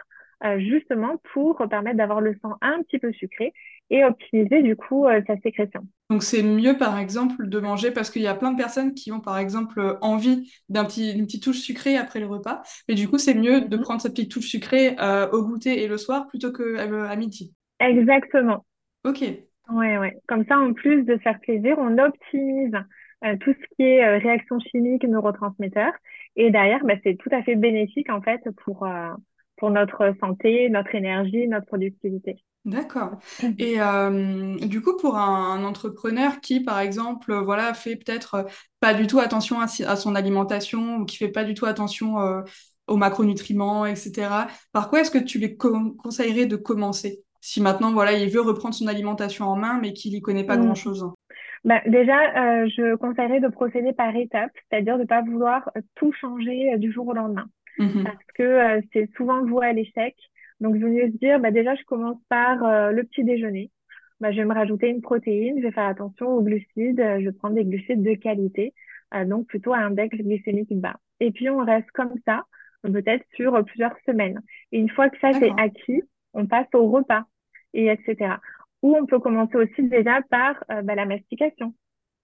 euh, justement pour permettre d'avoir le sang un petit peu sucré et optimiser du coup euh, sa sécrétion. Donc c'est mieux par exemple de manger parce qu'il y a plein de personnes qui ont par exemple envie d'un petit, d'une petite touche sucrée après le repas, mais du coup c'est mieux de mhm. prendre cette petite touche sucrée euh, au goûter et le soir plutôt qu'à midi. Exactement. Ok. Ouais, ouais. Comme ça, en plus de faire plaisir, on optimise tout ce qui est réaction chimique, neurotransmetteurs. Et derrière, bah, c'est tout à fait bénéfique en fait pour, pour notre santé, notre énergie, notre productivité. D'accord. Et euh, du coup, pour un, entrepreneur qui, par exemple, voilà, fait peut-être pas du tout attention à, son alimentation ou qui fait pas du tout attention euh, aux macronutriments, etc. Par quoi est-ce que tu lui conseillerais de commencer? Si maintenant, voilà, il veut reprendre son alimentation en main, mais qu'il n'y connaît pas mmh. grand-chose bah, déjà, euh, je conseillerais de procéder par étapes, c'est-à-dire de ne pas vouloir tout changer du jour au lendemain. Mmh Parce que c'est souvent voué à l'échec. Donc, je venais se dire, bah, déjà, je commence par euh, le petit déjeuner. Bah, je vais me rajouter une protéine, je vais faire attention aux glucides, je vais prendre des glucides de qualité, euh, donc plutôt à index glycémique bas. Et puis, on reste comme ça, peut-être sur plusieurs semaines. Et une fois que ça, c'est acquis, on passe au repas, et etc. Ou on peut commencer aussi déjà par euh, bah, la mastication.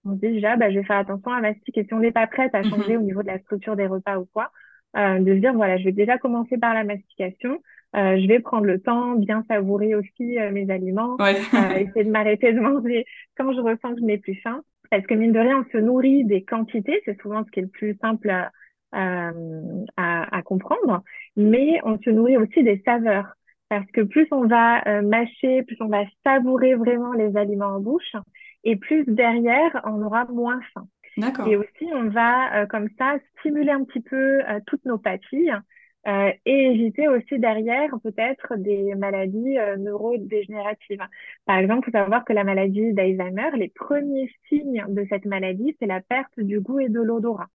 On dit déjà, bah, je vais faire attention à mastiquer. Si on n'est pas prête à changer mm-hmm. au niveau de la structure des repas ou quoi, de se dire, voilà, je vais déjà commencer par la mastication. Euh, je vais prendre le temps, bien savourer aussi euh, mes aliments, euh, essayer de m'arrêter de manger quand je ressens que je n'ai plus faim. Parce que mine de rien, on se nourrit des quantités, c'est souvent ce qui est le plus simple à, à, à, comprendre, mais on se nourrit aussi des saveurs. Parce que plus on va mâcher, plus on va savourer vraiment les aliments en bouche, et plus derrière, on aura moins faim. Et aussi, on va comme ça stimuler un petit peu toutes nos papilles euh, et éviter aussi derrière peut-être des maladies euh, neurodégénératives. Par exemple, il faut savoir que la maladie d'Alzheimer, les premiers signes de cette maladie, c'est la perte du goût et de l'odorat.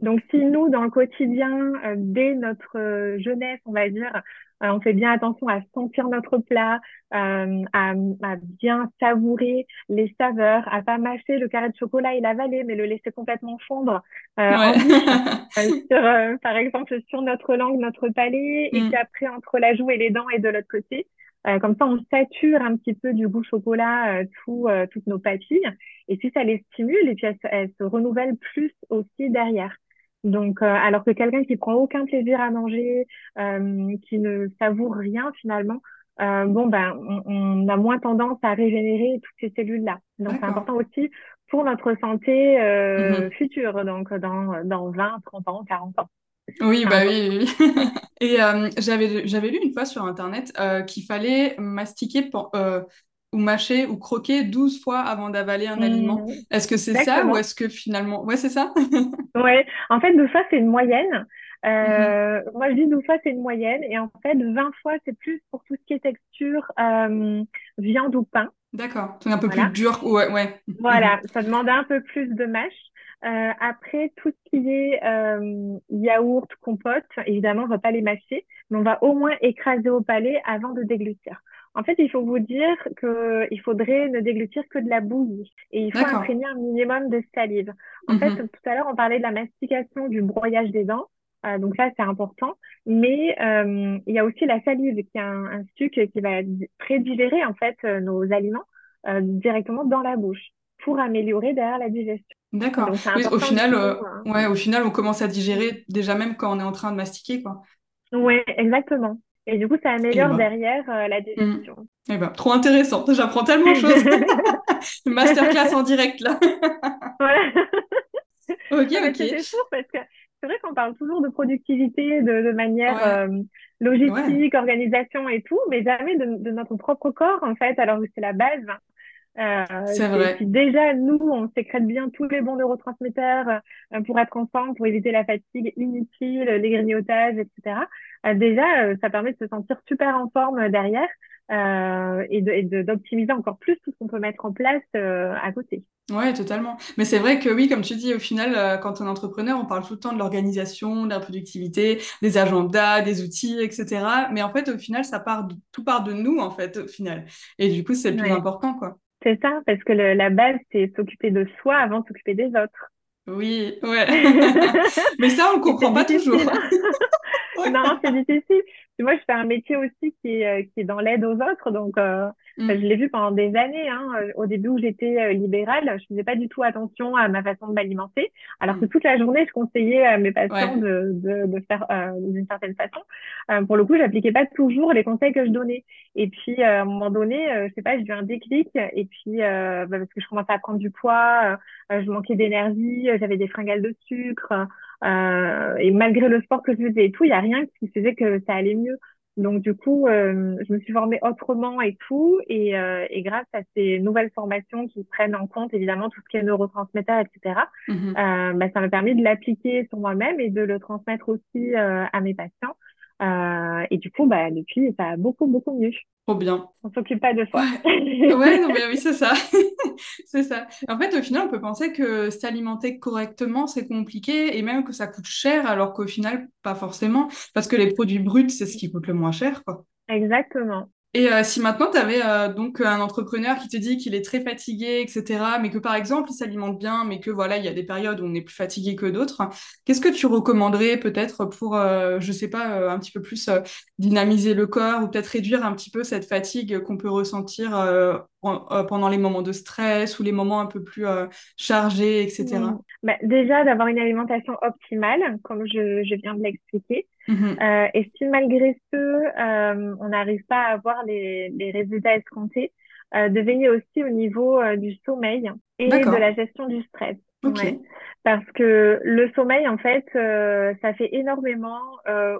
Donc, si nous, dans le quotidien, euh, dès notre jeunesse, on va dire, euh, on fait bien attention à sentir notre plat, euh, à, à, bien savourer les saveurs, à pas mâcher le carré de chocolat et l'avaler, mais le laisser complètement fondre euh, sur, par exemple, sur notre langue, notre palais, et mm. puis après entre la joue et les dents et de l'autre côté. comme ça, on sature un petit peu du goût chocolat tout, toutes nos papilles. Et puis, ça les stimule et puis elles se renouvellent plus aussi derrière. Donc, euh, alors que quelqu'un qui prend aucun plaisir à manger, euh, qui ne savoure rien finalement, euh, bon ben, on, a moins tendance à régénérer toutes ces cellules-là. Donc, c'est important aussi pour notre santé mm-hmm. future, donc dans, dans 20, 30 ans, 40 ans. Oui, bah oui, oui. Et j'avais j'avais lu une fois sur Internet qu'il fallait mastiquer ou mâcher ou croquer 12 fois avant d'avaler un aliment. Mmh. Est-ce que c'est ça ou est-ce que finalement... Ouais, c'est ça? Ouais, en fait, 12 fois, c'est une moyenne. Euh, mmh. Moi, je dis 12 fois, c'est une moyenne. Et en fait, 20 fois, c'est plus pour tout ce qui est texture, euh, viande ou pain. D'accord, c'est un peu plus dur. Ouais, ouais. Voilà, ça demande un peu plus de mâche. Euh, après, tout ce qui est euh, yaourt, compote, évidemment, on ne va pas les mâcher, mais on va au moins écraser au palais avant de déglutir. En fait, il faut vous dire qu'il faudrait ne déglutir que de la bouillie et il faut imprégner un minimum de salive. En fait, mhm. tout à l'heure, on parlait de la mastication, du broyage des dents. Euh, donc ça, c'est important. Mais euh, il y a aussi la salive qui est un, un suc qui va prédigérer en fait euh, nos aliments directement dans la bouche pour améliorer derrière la digestion. D'accord. au final, hein. ouais, au final, on commence à digérer déjà même quand on est en train de mastiquer, quoi. Oui, exactement. Et du coup, ça améliore eh ben. derrière euh, la. Mm. Eh ben, trop intéressant. J'apprends tellement de choses. Masterclass en direct, là. voilà. ok, ok. C'est fou parce que c'est vrai qu'on parle toujours de productivité de, de manière euh, logistique, organisation et tout, mais jamais de, de, notre propre corps, en fait, alors que c'est la base. Euh, c'est vrai. Si déjà, nous, on sécrète bien tous les bons neurotransmetteurs euh, pour être ensemble, pour éviter la fatigue inutile, les grignotages, etc. Euh, déjà, euh, ça permet de se sentir super en forme derrière euh, et d'optimiser encore plus tout ce qu'on peut mettre en place à côté. Ouais, totalement. Mais c'est vrai que oui, comme tu dis, au final, quand on est entrepreneur, on parle tout le temps de l'organisation, de la productivité, des agendas, des outils, etc. Mais en fait, au final, ça part tout part de nous, en fait, au final. Et du coup, c'est le plus important, quoi. C'est ça, parce que la base, c'est s'occuper de soi avant de s'occuper des autres. Oui, ouais. Mais ça, on comprend pas toujours. Non, c'est difficile. Moi, je fais un métier aussi qui est, euh, qui est dans l'aide aux autres. Donc, euh, mm. je l'ai vu pendant des années. Hein. Euh, au début où j'étais euh, libérale, je faisais pas du tout attention à ma façon de m'alimenter. Alors que mm. toute la journée, je conseillais à mes patients de, de, de, faire euh, d'une certaine façon. pour le coup, j'appliquais pas toujours les conseils que je donnais. Et puis, à un moment donné, je sais pas, j'ai eu un déclic. Et puis, bah, parce que je commençais à prendre du poids, je manquais d'énergie, j'avais des fringales de sucre. et malgré le sport que je faisais et tout, il n'y a rien qui faisait que ça allait mieux. Donc du coup, euh, je me suis formée autrement et tout, et, euh, et, grâce à ces nouvelles formations qui prennent en compte évidemment tout ce qui est neurotransmetteur, etc., mmh euh, bah, ça m'a permis de l'appliquer sur moi-même et de le transmettre aussi euh, à mes patients. Euh, et du coup, bah, depuis, ça a beaucoup, beaucoup mieux. Trop bien. On s'occupe pas de soi. Ouais, non, mais oui, c'est ça. c'est ça. En fait, au final, on peut penser que s'alimenter correctement, c'est compliqué et même que ça coûte cher, alors qu'au final, pas forcément. Parce que les produits bruts, c'est ce qui coûte le moins cher, quoi. Exactement. Et euh, si maintenant tu avais euh, donc un entrepreneur qui te dit qu'il est très fatigué, etc., mais que par exemple il s'alimente bien, mais que voilà, il y a des périodes où on est plus fatigué que d'autres, qu'est-ce que tu recommanderais peut-être pour, euh, je sais pas, un petit peu plus dynamiser le corps ou peut-être réduire un petit peu cette fatigue qu'on peut ressentir pendant les moments de stress ou les moments un peu plus chargés, etc. Bah, déjà d'avoir une alimentation optimale, comme je, je viens de l'expliquer. Mhm. Euh, et si malgré ce, euh, on n'arrive pas à avoir les, les résultats escomptés, euh, de veiller aussi au niveau euh, du sommeil et de la gestion du stress? Okay. Parce que le sommeil, en fait, euh, ça fait énormément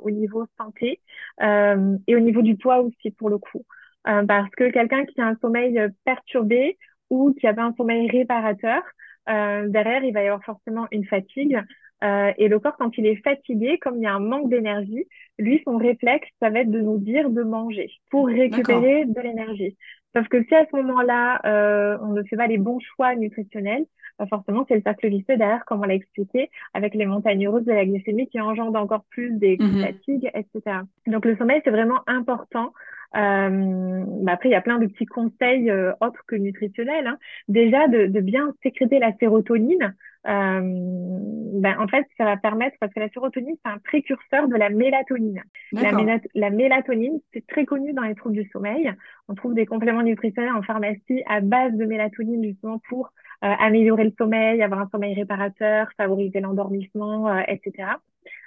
au niveau santé et au niveau du poids aussi, pour le coup. Parce que quelqu'un qui a un sommeil perturbé ou qui a pas un sommeil réparateur, derrière, il va y avoir forcément une fatigue, euh, et le corps, quand il est fatigué, comme il y a un manque d'énergie, lui, son réflexe, ça va être de nous dire de manger pour récupérer de l'énergie. Sauf que si à ce moment-là, euh, on ne fait pas les bons choix nutritionnels, bah forcément, c'est le cercle vicieux derrière, comme on l'a expliqué, avec les montagnes russes de la glycémie qui engendrent encore plus des mmh fatigues, etc. Donc, le sommeil, c'est vraiment important. Euh, bah après, il y a plein de petits conseils euh, autres que nutritionnels. Hein. Déjà, de, de, bien sécréter la sérotonine. Euh, ben, en fait, ça va permettre, parce que la sérotonine, c'est un précurseur de la mélatonine. La, la, mélatonine, c'est très connu dans les troubles du sommeil. On trouve des compléments nutritionnels en pharmacie à base de mélatonine, justement, pour euh, améliorer le sommeil, avoir un sommeil réparateur, favoriser l'endormissement, euh, etc.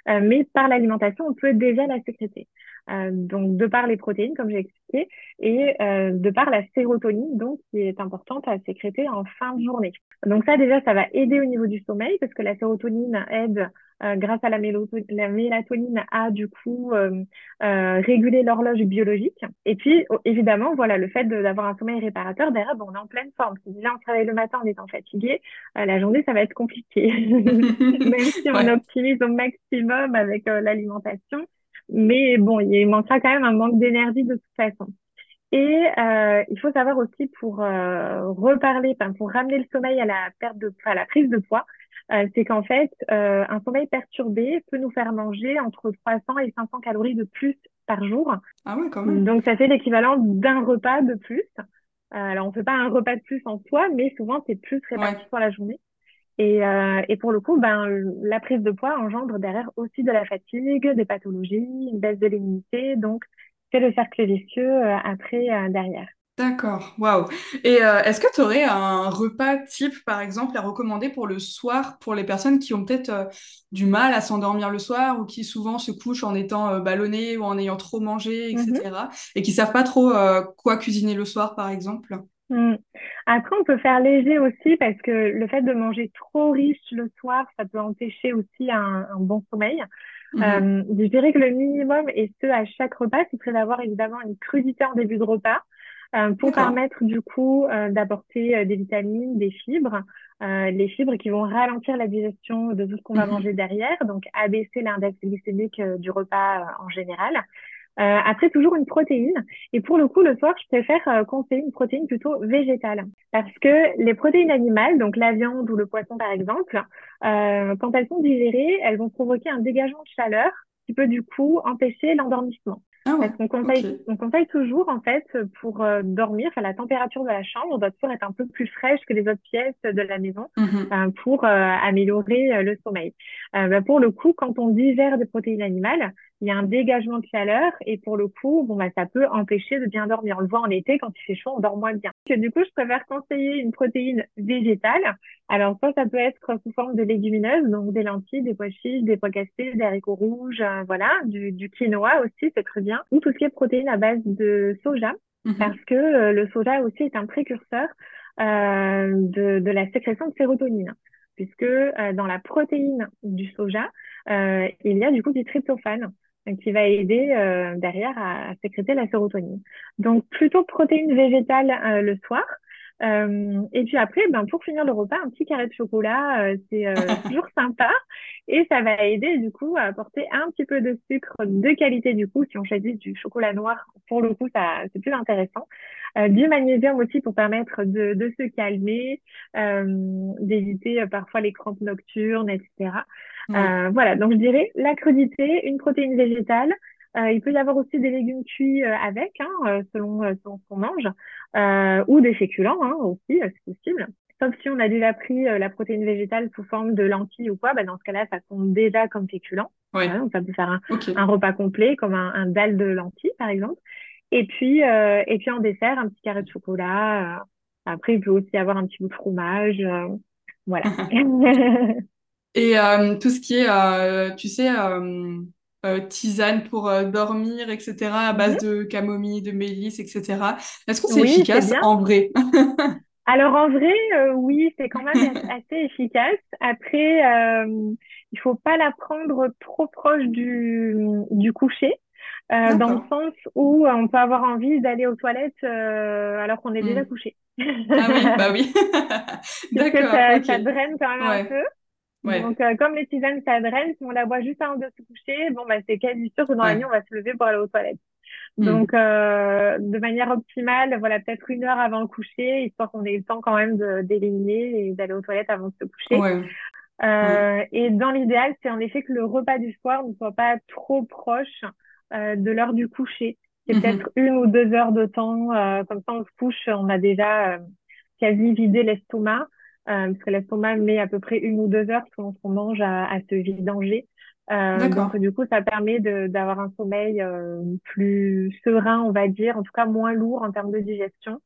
Euh, mais par l'alimentation, on peut déjà la sécréter. Euh, donc, de par les protéines, comme j'ai expliqué, et euh, de par la sérotonine, donc, qui est importante à sécréter en fin de journée. Donc, ça, déjà, ça va aider au niveau du sommeil, parce que la sérotonine aide grâce à la, la, mélatonine, à du coup réguler l'horloge biologique. Et puis, évidemment, voilà, le fait d'avoir un sommeil réparateur, derrière, bon, on est en pleine forme. Si déjà on travaille le matin en étant fatigué, la journée, ça va être compliqué. Même si on optimise au maximum avec l'alimentation. Mais bon, il manquera quand même un manque d'énergie de toute façon. Et euh, il faut savoir aussi pour euh, reparler, pour ramener le sommeil à la perte de, à la prise de poids, euh, c'est qu'en fait, euh, un sommeil perturbé peut nous faire manger entre 300 et 500 calories de plus par jour. Ah oui, quand même. Donc, ça fait l'équivalent d'un repas de plus. Euh, alors, on fait pas un repas de plus en soi, mais souvent, c'est plus réparti pour la journée. Et, euh, et pour le coup, ben, la prise de poids engendre derrière aussi de la fatigue, des pathologies, une baisse de l'immunité. Donc, c'est le cercle vicieux après derrière. D'accord, waouh. Et euh, est-ce que tu aurais un repas type, par exemple, à recommander pour le soir, pour les personnes qui ont peut-être euh, du mal à s'endormir le soir ou qui souvent se couchent en étant euh, ballonnées ou en ayant trop mangé, etc. Mm-hmm. et qui savent pas trop quoi cuisiner le soir, par exemple? Mm. Après, on peut faire léger aussi parce que le fait de manger trop riche le soir, ça peut empêcher aussi un, bon sommeil. Mm-hmm. je dirais que le minimum, et ce à chaque repas, ce serait d'avoir évidemment une crudité en début de repas. Euh, pour permettre du coup euh, d'apporter euh, des vitamines, des fibres, les fibres qui vont ralentir la digestion de tout ce qu'on va mhm. manger derrière, donc abaisser l'index glycémique du repas en général. Après, toujours une protéine. Et pour le coup, le soir, je préfère conseiller une protéine plutôt végétale. Parce que les protéines animales, donc la viande ou le poisson par exemple, quand elles sont digérées, elles vont provoquer un dégagement de chaleur qui peut du coup empêcher l'endormissement. Ah Parce qu'on conseille, on conseille toujours, en fait, pour euh, dormir, enfin, la température de la chambre doit toujours être un peu plus fraîche que les autres pièces de la maison euh, pour euh, améliorer le sommeil. Bah, pour le coup, quand on digère des protéines animales, il y a un dégagement de chaleur et pour le coup, bon, bah, ça peut empêcher de bien dormir. On le voit en été, quand il fait chaud, on dort moins bien. du coup, je préfère conseiller une protéine végétale. Alors, soit ça peut être sous forme de légumineuses, donc des lentilles, des pois chiches, des pois cassés, des haricots rouges, euh, voilà, du, du quinoa aussi, c'est très bien. Ou tout ce qui est protéines à base de soja, mhm. parce que euh, le soja aussi est un précurseur euh, de, de la sécrétion de sérotonine puisque euh, dans la protéine du soja, il y a du coup du tryptophane qui va aider derrière à, sécréter la sérotonine. Donc plutôt protéines végétales le soir. Euh, et puis après, ben, pour finir le repas, un petit carré de chocolat, euh, c'est euh, toujours sympa. Et ça va aider du coup à apporter un petit peu de sucre de qualité du coup. Si on choisit du chocolat noir, pour le coup, ça c'est plus intéressant. du magnésium aussi pour permettre de, de se calmer, d'éviter parfois les crampes nocturnes, etc. voilà, donc je dirais la crudité, une protéine végétale, euh, il peut y avoir aussi des légumes cuits euh, avec, hein, euh, selon, selon, ce qu'on mange, ou des féculents hein, aussi, c'est possible. Sauf si on a déjà pris la protéine végétale sous forme de lentilles ou quoi, bah dans ce cas-là, ça compte déjà comme féculent. Ouais. donc ça peut faire un, un repas complet, comme un, un, dalle de lentilles, par exemple. Et puis, et puis en dessert, un petit carré de chocolat. après, il peut aussi y avoir un petit bout de fromage. voilà. et tout ce qui est, tu sais, euh, tisane pour euh, dormir, etc., à base mhm. de camomille, de mélisse, etc. Est-ce que c'est efficace en vrai? Alors en vrai, euh, oui, c'est quand même assez efficace. Après, il faut pas la prendre trop proche du, du coucher. dans le sens où on peut avoir envie d'aller aux toilettes alors qu'on est déjà hmm. couché. ah oui, bah oui. D'accord. Ça, ça, draine quand même un peu. Donc, euh, comme les tisanes, ça draine, si on la boit juste avant de se coucher, bon, bah, c'est quasi sûr que dans la nuit, on va se lever pour aller aux toilettes. Mm. Donc, euh, de manière optimale, voilà, peut-être une heure avant le coucher, histoire qu'on ait le temps quand même d'éliminer et d'aller aux toilettes avant de se coucher. Euh, et dans l'idéal, c'est en effet que le repas du soir ne soit pas trop proche euh, de l'heure du coucher. C'est mm-hmm. peut-être une ou deux heures de temps. Euh, comme ça, on se couche, on a déjà quasi vidé l'estomac. Euh, parce que l'estomac met à peu près une ou deux heures selon ce qu'on mange à, à se vidanger. Euh, donc du coup, ça permet d'avoir un sommeil euh, plus serein, on va dire, en tout cas moins lourd en termes de digestion.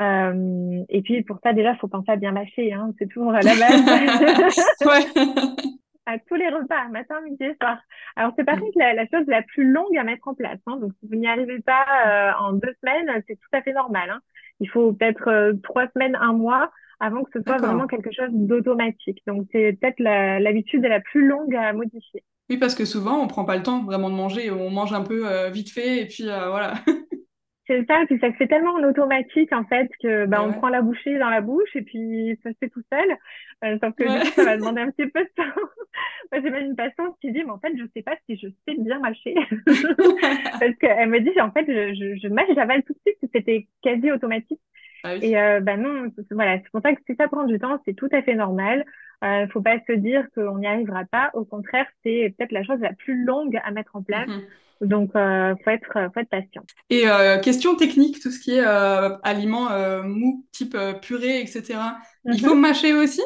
Euh, et puis pour ça, déjà, il faut penser à bien mâcher, hein, c'est toujours à la base. à tous les repas, matin, midi et soir. Alors c'est par contre la, la, chose la plus longue à mettre en place. Hein. Donc si vous n'y arrivez pas euh, en deux semaines, c'est tout à fait normal. Hein. Il faut peut-être euh, trois semaines, un mois avant que ce soit vraiment quelque chose d'automatique. Donc, c'est peut-être l'habitude la, plus longue à modifier. Oui, parce que souvent, on prend pas le temps vraiment de manger. On mange un peu euh, vite fait et puis euh, voilà. c'est ça, puis ça se fait tellement en automatique en fait que bah, on prend la bouchée dans la bouche et puis ça se fait tout seul. Euh, sauf que ça va demander un petit peu de temps. Moi, j'ai même une patiente qui dit, mais en fait, je sais pas si je sais bien mâcher. Parce qu'elle me dit, en fait, je, je, je mâche, j'avale tout de suite, c'était quasi automatique. Ah et euh, bah non, voilà, c'est pour ça que si ça prend du temps, c'est tout à fait normal. Il euh, faut pas se dire qu'on n'y arrivera pas. Au contraire, c'est peut-être la chose la plus longue à mettre en place. Mhm. Donc, euh, faut être, faut être patient. Et euh, question technique, tout ce qui est euh, aliments euh, mous, type purée, etc. Il faut mhm. mâcher aussi?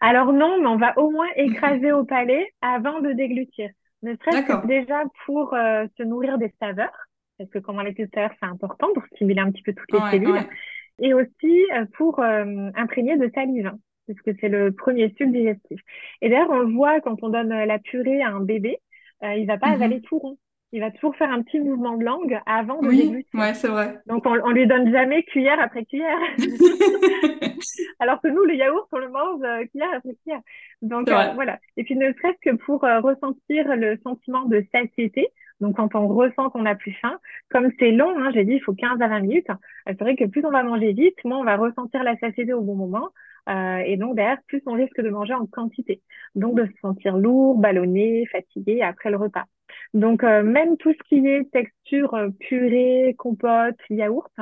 Alors non, mais on va au moins écraser au palais avant de déglutir. Ne serait-ce que déjà pour se nourrir des saveurs, parce que comme on l'a dit tout à l'heure, c'est important pour stimuler un petit peu toutes les cellules et aussi euh, pour euh, imprégner de salive, hein, parce que c'est le premier sucre digestif. Et d'ailleurs, on le voit quand on donne la purée à un bébé, euh, il va pas mhm. avaler tout rond. Il va toujours faire un petit mouvement de langue avant de oui, Ouais, c'est vrai. Donc, on, on lui donne jamais cuillère après cuillère. Alors que nous, le yaourt, on le mange cuillère après cuillère. Donc, voilà. Et puis, ne serait-ce que pour ressentir le sentiment de satiété, donc, quand on ressent qu'on a plus faim, comme c'est long, hein, j'ai dit, il faut 15 à 20 minutes. C'est vrai que plus on va manger vite, moins on va ressentir la satiété au bon moment. Euh, et donc, derrière, plus on risque de manger en quantité. Donc, de se sentir lourd, ballonné, fatigué après le repas. Donc, euh, même tout ce qui est texture euh, purée, compote, yaourt,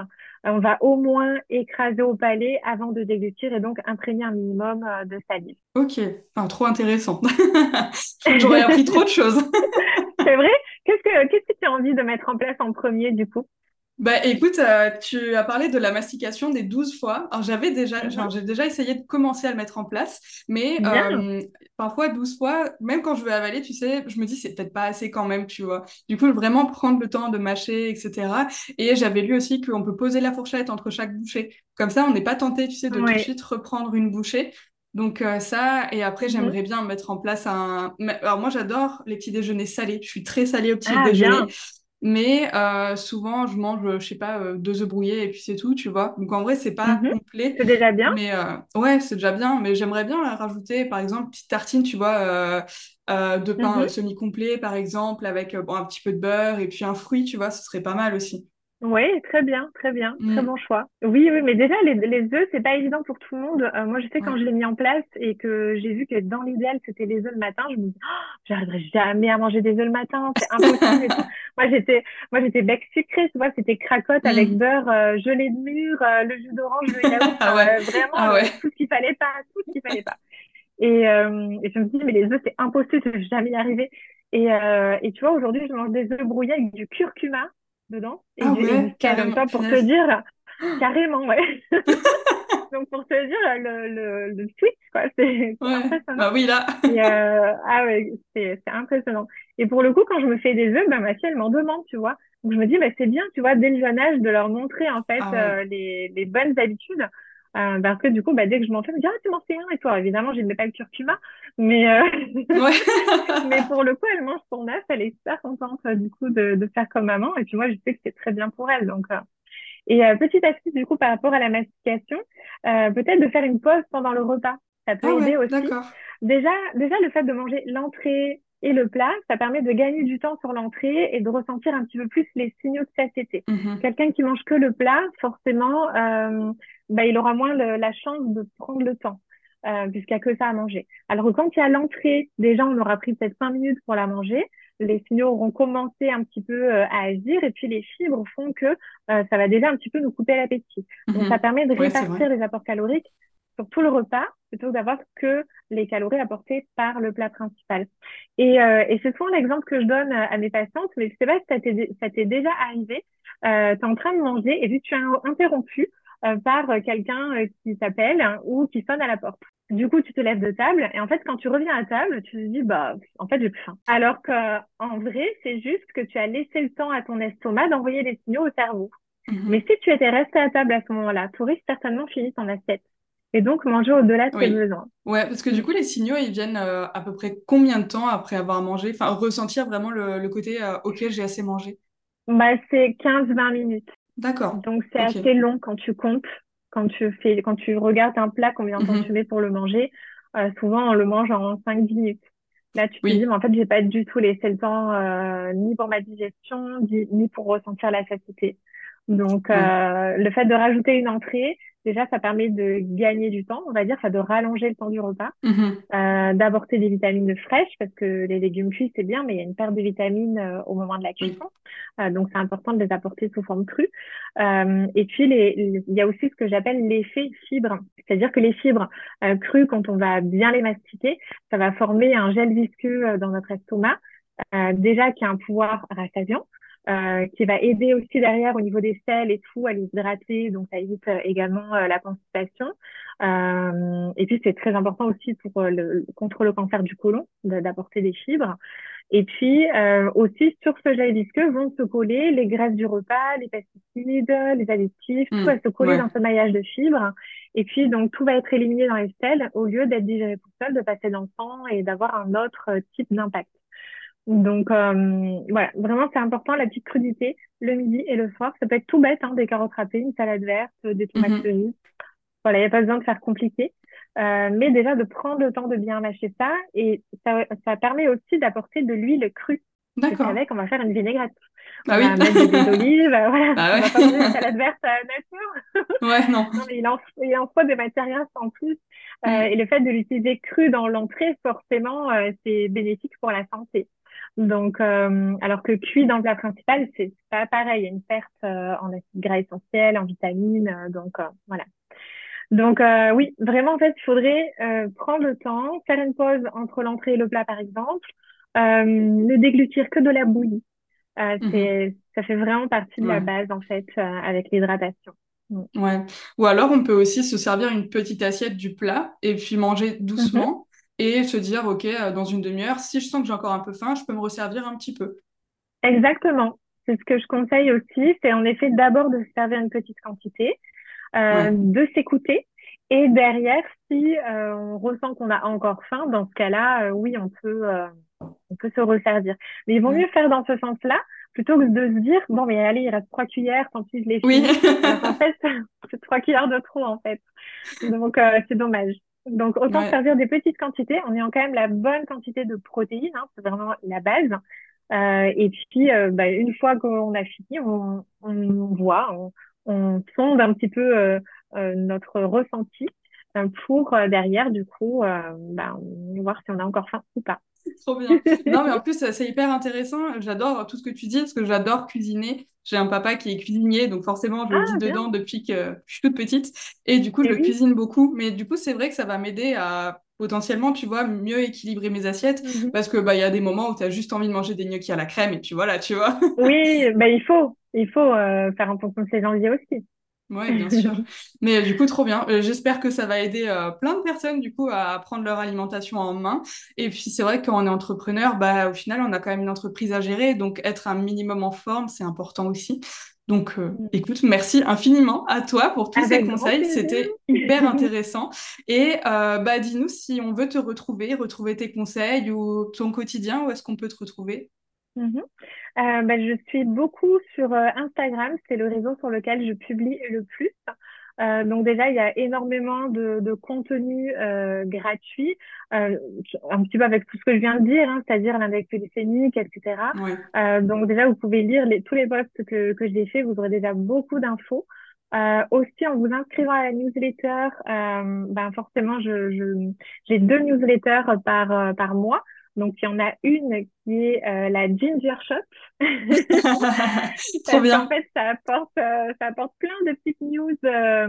on va au moins écraser au palais avant de déglutir et donc imprégner un minimum de salive. Ok, trop intéressant. J'aurais appris trop de choses. C'est vrai? Qu'est-ce que qu'est-ce que tu as envie de mettre en place en premier du coup? Bah écoute, euh, tu as parlé de la mastication des 12 fois. Alors j'avais déjà, mhm. j'ai déjà essayé de commencer à le mettre en place, mais euh, parfois 12 fois, même quand je veux avaler, tu sais, je me dis c'est peut-être pas assez quand même, tu vois. Du coup, vraiment prendre le temps de mâcher, etc. Et j'avais lu aussi qu'on peut poser la fourchette entre chaque bouchée. Comme ça, on n'est pas tenté, tu sais, de tout de suite reprendre une bouchée. Donc euh, ça, et après, mhm. j'aimerais bien mettre en place un... Alors moi, j'adore les petits déjeuners salés. Je suis très salée au petit ah, déjeuner. Mais euh, souvent, je mange, je sais pas, euh, deux œufs brouillés et puis c'est tout, tu vois. Donc en vrai, c'est pas mhm. complet. C'est déjà bien. Mais ouais, c'est déjà bien. Mais j'aimerais bien rajouter, par exemple, petite tartine, tu vois, de pain mhm. semi-complet, par exemple, avec bon, un petit peu de beurre et puis un fruit, tu vois, ce serait pas mal aussi. Oui, très bien, très bien, très mm. bon choix. Oui, oui, mais déjà les, les œufs, c'est pas évident pour tout le monde. Euh, moi, je sais quand je l'ai mis en place et que j'ai vu que dans l'idéal c'était les œufs le matin, je me dis, oh, j'arriverai jamais à manger des œufs le matin, c'est impossible. moi, j'étais, moi, j'étais bec sucré, tu vois, c'était cracotte avec mm. beurre, euh, gelé de mur, euh, le jus d'orange, le yaourt, ah vraiment ah tout ce qu'il fallait pas, tout ce qu'il fallait pas. Et, et je me dis, mais les œufs, c'est impossible, je vais jamais y arriver. Et, et tu vois, aujourd'hui, je mange des œufs brouillés avec du curcuma dedans. Et, ah ouais, pour te dire carrément ouais. Donc pour te dire le, le, le switch quoi c'est impressionnant. Bah oui là. Euh, ah ouais c'est impressionnant. Et pour le coup quand je me fais des œufs bah, ma fille elle m'en demande tu vois. Donc je me dis bah c'est bien tu vois dès le jeune âge de leur montrer en fait ah euh, les, les bonnes habitudes euh, parce que du coup, bah, dès que je m'en fais, je me dis, ah, tu m'en fais un et toi. Évidemment, je n'aimais pas le curcuma, mais, euh... mais pour le coup, elle mange son œuf, elle est super contente euh, du coup de, de faire comme maman. Et puis moi, je sais que c'est très bien pour elle. Donc, euh... Et euh, petite astuce du coup par rapport à la mastication, euh, peut-être de faire une pause pendant le repas. Ça peut ah aider aussi. Déjà, déjà le fait de manger l'entrée et le plat, ça permet de gagner du temps sur l'entrée et de ressentir un petit peu plus les signaux de satiété. Mm-hmm. Quelqu'un qui mange que le plat, forcément, euh, bah, il aura moins la chance de prendre le temps, euh, puisqu'il n'y a que ça à manger. Alors quand il y a l'entrée, déjà, on aura pris peut-être cinq minutes pour la manger. Les signaux auront commencé un petit peu euh, à agir et puis les fibres font que euh, ça va déjà un petit peu nous couper l'appétit. Donc mhm. ça permet de répartir les apports caloriques sur tout le repas plutôt que d'avoir que les calories apportées par le plat principal. Et, euh, et c'est souvent l'exemple que je donne à mes patientes, mais je sais pas si ça t'est déjà arrivé. Euh, tu es en train de manger et que tu as interrompu, euh, par quelqu'un euh, qui s'appelle ou qui sonne à la porte. Du coup, tu te lèves de table et en fait, quand tu reviens à table, tu te dis bah en fait j'ai plus faim. Alors qu'en vrai, c'est juste que tu as laissé le temps à ton estomac d'envoyer des signaux au cerveau. Mhm. Mais si tu étais resté à table à ce moment-là, tu aurais certainement fini ton assiette. Et donc manger au-delà de tes besoins. Ouais, parce que du coup, les signaux, ils viennent euh, à peu près combien de temps après avoir mangé? Enfin, ressentir vraiment le, côté auquel j'ai assez mangé Bah, c'est 15-20 minutes. D'accord. Donc c'est assez long quand tu comptes, quand tu fais, quand tu regardes un plat, combien de temps mhm. tu mets pour le manger. Euh, souvent on le mange en 5-10 minutes. Là tu te dis mais en fait j'ai pas du tout laissé le temps euh, ni pour ma digestion ni pour ressentir la satiété. Donc euh, le fait de rajouter une entrée, Déjà, ça permet de gagner du temps, on va dire, ça de rallonger le temps du repas, mm-hmm. euh, d'apporter des vitamines fraîches parce que les légumes cuits c'est bien, mais il y a une perte de vitamines euh, au moment de la cuisson, euh, donc c'est important de les apporter sous forme crue. Et puis il y a aussi ce que j'appelle l'effet fibre, c'est-à-dire que les fibres crues, quand on va bien les mastiquer, ça va former un gel visqueux dans notre estomac, déjà qui a un pouvoir rassasiant. Euh, qui va aider aussi derrière au niveau des selles et tout à les hydrater, donc ça évite euh, également euh, la constipation. et puis c'est très important aussi pour le, contre le cancer du côlon d'apporter des fibres. Et puis aussi sur ce gel visqueux vont se coller les graisses du repas, les pesticides, les additifs, tout mmh, va se coller dans ce maillage de fibres. Et puis donc tout va être éliminé dans les selles au lieu d'être digéré tout seul, de passer dans le sang et d'avoir un autre type d'impact. Donc euh, voilà, vraiment c'est important la petite crudité le midi et le soir. Ça peut être tout bête, hein, des carottes râpées, une salade verte, des tomates mm -hmm. Voilà, il n'y a pas besoin de faire compliqué. Euh, mais déjà de prendre le temps de bien mâcher ça et ça, ça permet aussi d'apporter de l'huile crue. D'accord. Avec, on va faire une vinaigrette. Ah oui. On va mettre des voilà. Ah ouais. On va pas manger une salade verte à nature. Ouais, non. non mais il en, il en faut des matières grasses en plus. Euh, mm. et le fait de l'utiliser cru dans l'entrée, forcément, euh, c'est bénéfique pour la santé. Donc, euh, alors que cuit dans le plat principal, c'est pas pareil. Il y a une perte euh, en acides gras essentiels, en vitamines. Euh, donc, voilà. Donc, oui, vraiment, en fait, il faudrait prendre le temps, faire une pause entre l'entrée et le plat, par exemple, ne déglutir que de la bouillie. Mhm. c'est, ça fait vraiment partie de la base, en fait, avec l'hydratation. Mm. Ouais. Ou alors, on peut aussi se servir une petite assiette du plat et puis manger doucement et se dire, OK, euh, dans une demi-heure, si je sens que j'ai encore un peu faim, je peux me resservir un petit peu. Exactement. C'est ce que je conseille aussi, c'est en effet d'abord de se servir une petite quantité, euh, de s'écouter. Et derrière, si euh, on ressent qu'on a encore faim, dans ce cas-là, oui, on peut, on peut se resservir. Mais il vaut mieux faire dans ce sens-là plutôt que de se dire bon mais allez il reste trois cuillères tant pis je les oui. en fait c'est trois cuillères de trop en fait donc c'est dommage Donc, autant servir des petites quantités en ayant quand même la bonne quantité de protéines. Hein, c'est vraiment la base. Euh, et puis, euh, bah, une fois qu'on a fini, on, on voit, on, on, sonde un petit peu euh, euh notre ressenti euh, pour derrière, du coup, bah, voir si on a encore faim ou pas. Trop bien. Non, mais en plus, c'est hyper intéressant. J'adore tout ce que tu dis parce que j'adore cuisiner. J'ai un papa qui est cuisinier, donc forcément, je le ah, dis dedans depuis que je suis toute petite. Et du coup, je cuisine beaucoup. Mais du coup, c'est vrai que ça va m'aider à potentiellement, tu vois, mieux équilibrer mes assiettes mhm. parce que bah il y a des moments où tu as juste envie de manger des gnocchis à la crème et puis voilà, tu vois. oui, bah il faut, il faut euh, faire en fonction de ses envies aussi. Oui, bien sûr. Mais du coup, trop bien. Euh, j'espère que ça va aider euh, plein de personnes du coup à prendre leur alimentation en main. Et puis c'est vrai que quand on est entrepreneur, bah au final, on a quand même une entreprise à gérer, donc être un minimum en forme, c'est important aussi. Donc, euh, mm. écoute, merci infiniment à toi pour tous ces conseils. C'était hyper intéressant. Et bah, dis-nous si on veut te retrouver, retrouver tes conseils ou ton quotidien, où est-ce qu'on peut te retrouver? Mhm. Euh, bah, je suis beaucoup sur euh, Instagram, c'est le réseau sur lequel je publie le plus. Euh, donc déjà, il y a énormément de, de contenu euh, gratuit, euh, un petit peu avec tout ce que je viens de dire, hein, c'est-à-dire l'index glycémique, etc. Euh, donc déjà, vous pouvez lire les, tous les posts que, que j'ai faits, vous aurez déjà beaucoup d'infos. aussi, en vous inscrivant à la newsletter, ben forcément, je, je, j'ai deux newsletters par, par mois. Donc, il y en a une qui est euh, la Ginger Shot. Trop bien. En fait, ça apporte, euh, ça apporte plein de petites news euh,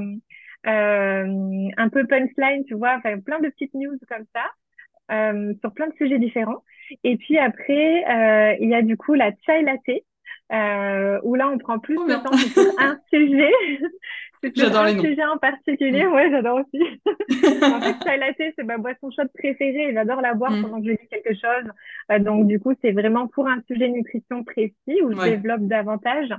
euh, un peu punchline, tu vois, enfin, plein de petites news comme ça. sur plein de sujets différents. Et puis après, il y a du coup la chai latte, euh, où là on prend plus de temps sur un sujet. J'adore les noms. sujet en particulier, mm. ouais, j'adore aussi. en fait, chai latte, c'est ma boisson chaude préférée j'adore la boire mm. pendant que je lis quelque chose. Euh, donc, du coup, c'est vraiment pour un sujet nutrition précis où je développe davantage.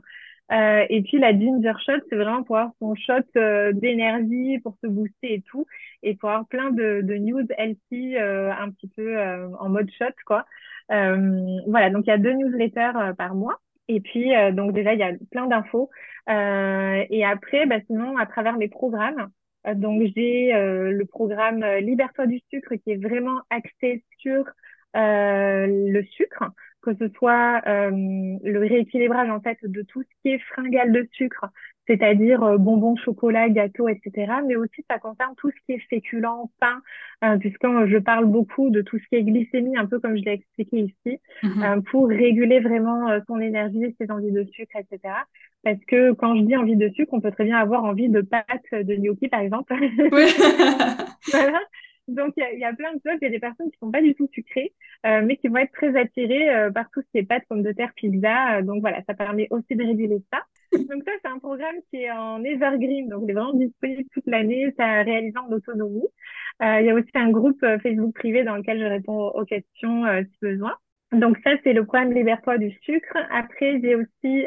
Euh, et puis la ginger shot, c'est vraiment pour avoir son shot euh, d'énergie, pour se booster et tout, et pour avoir plein de, de news healthy euh, un petit peu euh, en mode shot, quoi. voilà, donc il y a deux newsletters par mois. Et puis, euh, donc déjà, il y a plein d'infos. Euh, et après, bah, sinon, à travers les programmes, euh, donc j'ai le programme Libère-toi du sucre qui est vraiment axé sur le sucre, que ce soit le rééquilibrage en fait de tout ce qui est fringale de sucre, c'est-à-dire euh, bonbons, chocolat, gâteaux, etc. Mais aussi, ça concerne tout ce qui est féculent, pain, euh, puisque je parle beaucoup de tout ce qui est glycémie, un peu comme je l'ai expliqué ici, euh, pour réguler vraiment euh, son énergie, ses envies de sucre, etc. Parce que quand je dis envie de sucre, on peut très bien avoir envie de pâtes de gnocchi, par exemple. Oui. voilà. Donc, il y, a, plein de choses. Il y a des personnes qui sont pas du tout sucrées, euh, mais qui vont être très attirées euh, par tout ce qui est pâtes, pommes de terre, pizza. donc, voilà, ça permet aussi de réguler ça. Donc, ça, c'est un programme qui est en evergreen. Donc, il est vraiment disponible toute l'année. Ça réalise en autonomie. Euh, il y a aussi un groupe Facebook privé dans lequel je réponds aux questions si besoin. Donc, ça, c'est le programme Libère-toi du sucre. Après, j'ai aussi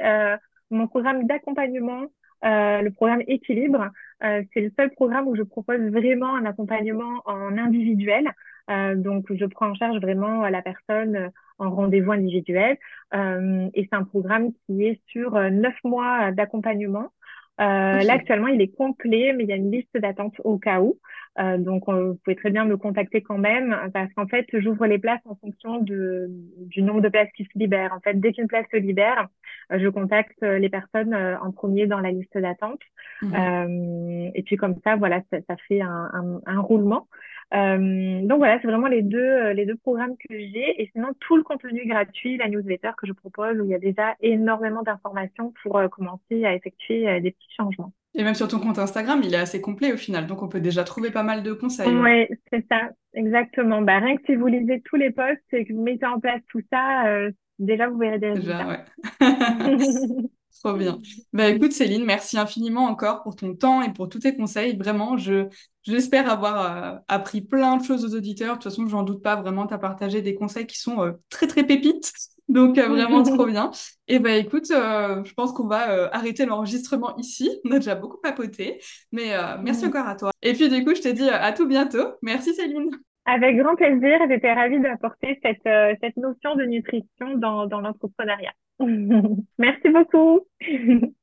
mon programme d'accompagnement euh, le programme Équilibre, euh, c'est le seul programme où je propose vraiment un accompagnement en individuel. Euh, donc, je prends en charge vraiment la personne en rendez-vous individuel. et c'est un programme qui est sur neuf mois d'accompagnement. Euh, Là, actuellement, il est complet, mais il y a une liste d'attente au cas où. Euh, donc, vous pouvez très bien me contacter quand même, parce qu'en fait, j'ouvre les places en fonction de, du nombre de places qui se libèrent. En fait, dès qu'une place se libère, euh, je contacte les personnes euh, en premier dans la liste d'attente. Mmh. Euh, et puis, comme ça, voilà, ça, ça fait un, un, un roulement. Euh, donc voilà, c'est vraiment les deux, euh, les deux programmes que j'ai. Et sinon, tout le contenu gratuit, la newsletter que je propose, où il y a déjà énormément d'informations pour euh, commencer à effectuer des petits changements. Et même sur ton compte Instagram, il est assez complet au final, donc on peut déjà trouver pas mal de conseils. Oui, c'est ça, exactement. Bah, rien que si vous lisez tous les posts et que vous mettez en place tout ça, déjà vous verrez des résultats. Déjà, ouais. Trop bien. Bah écoute Céline, merci infiniment encore pour ton temps et pour tous tes conseils. Vraiment, je j'espère avoir euh, appris plein de choses aux auditeurs. De toute façon, j'en doute pas. Vraiment, tu as partagé des conseils qui sont euh, très très pépites. Donc euh, vraiment trop bien. Et bah écoute, je pense qu'on va arrêter l'enregistrement ici. On a déjà beaucoup papoté, mais merci encore à toi. Et puis du coup, je te dis à tout bientôt. Merci Céline. Avec grand plaisir, j'étais ravie d'apporter cette, cette notion de nutrition dans, dans l'entrepreneuriat. Merci beaucoup.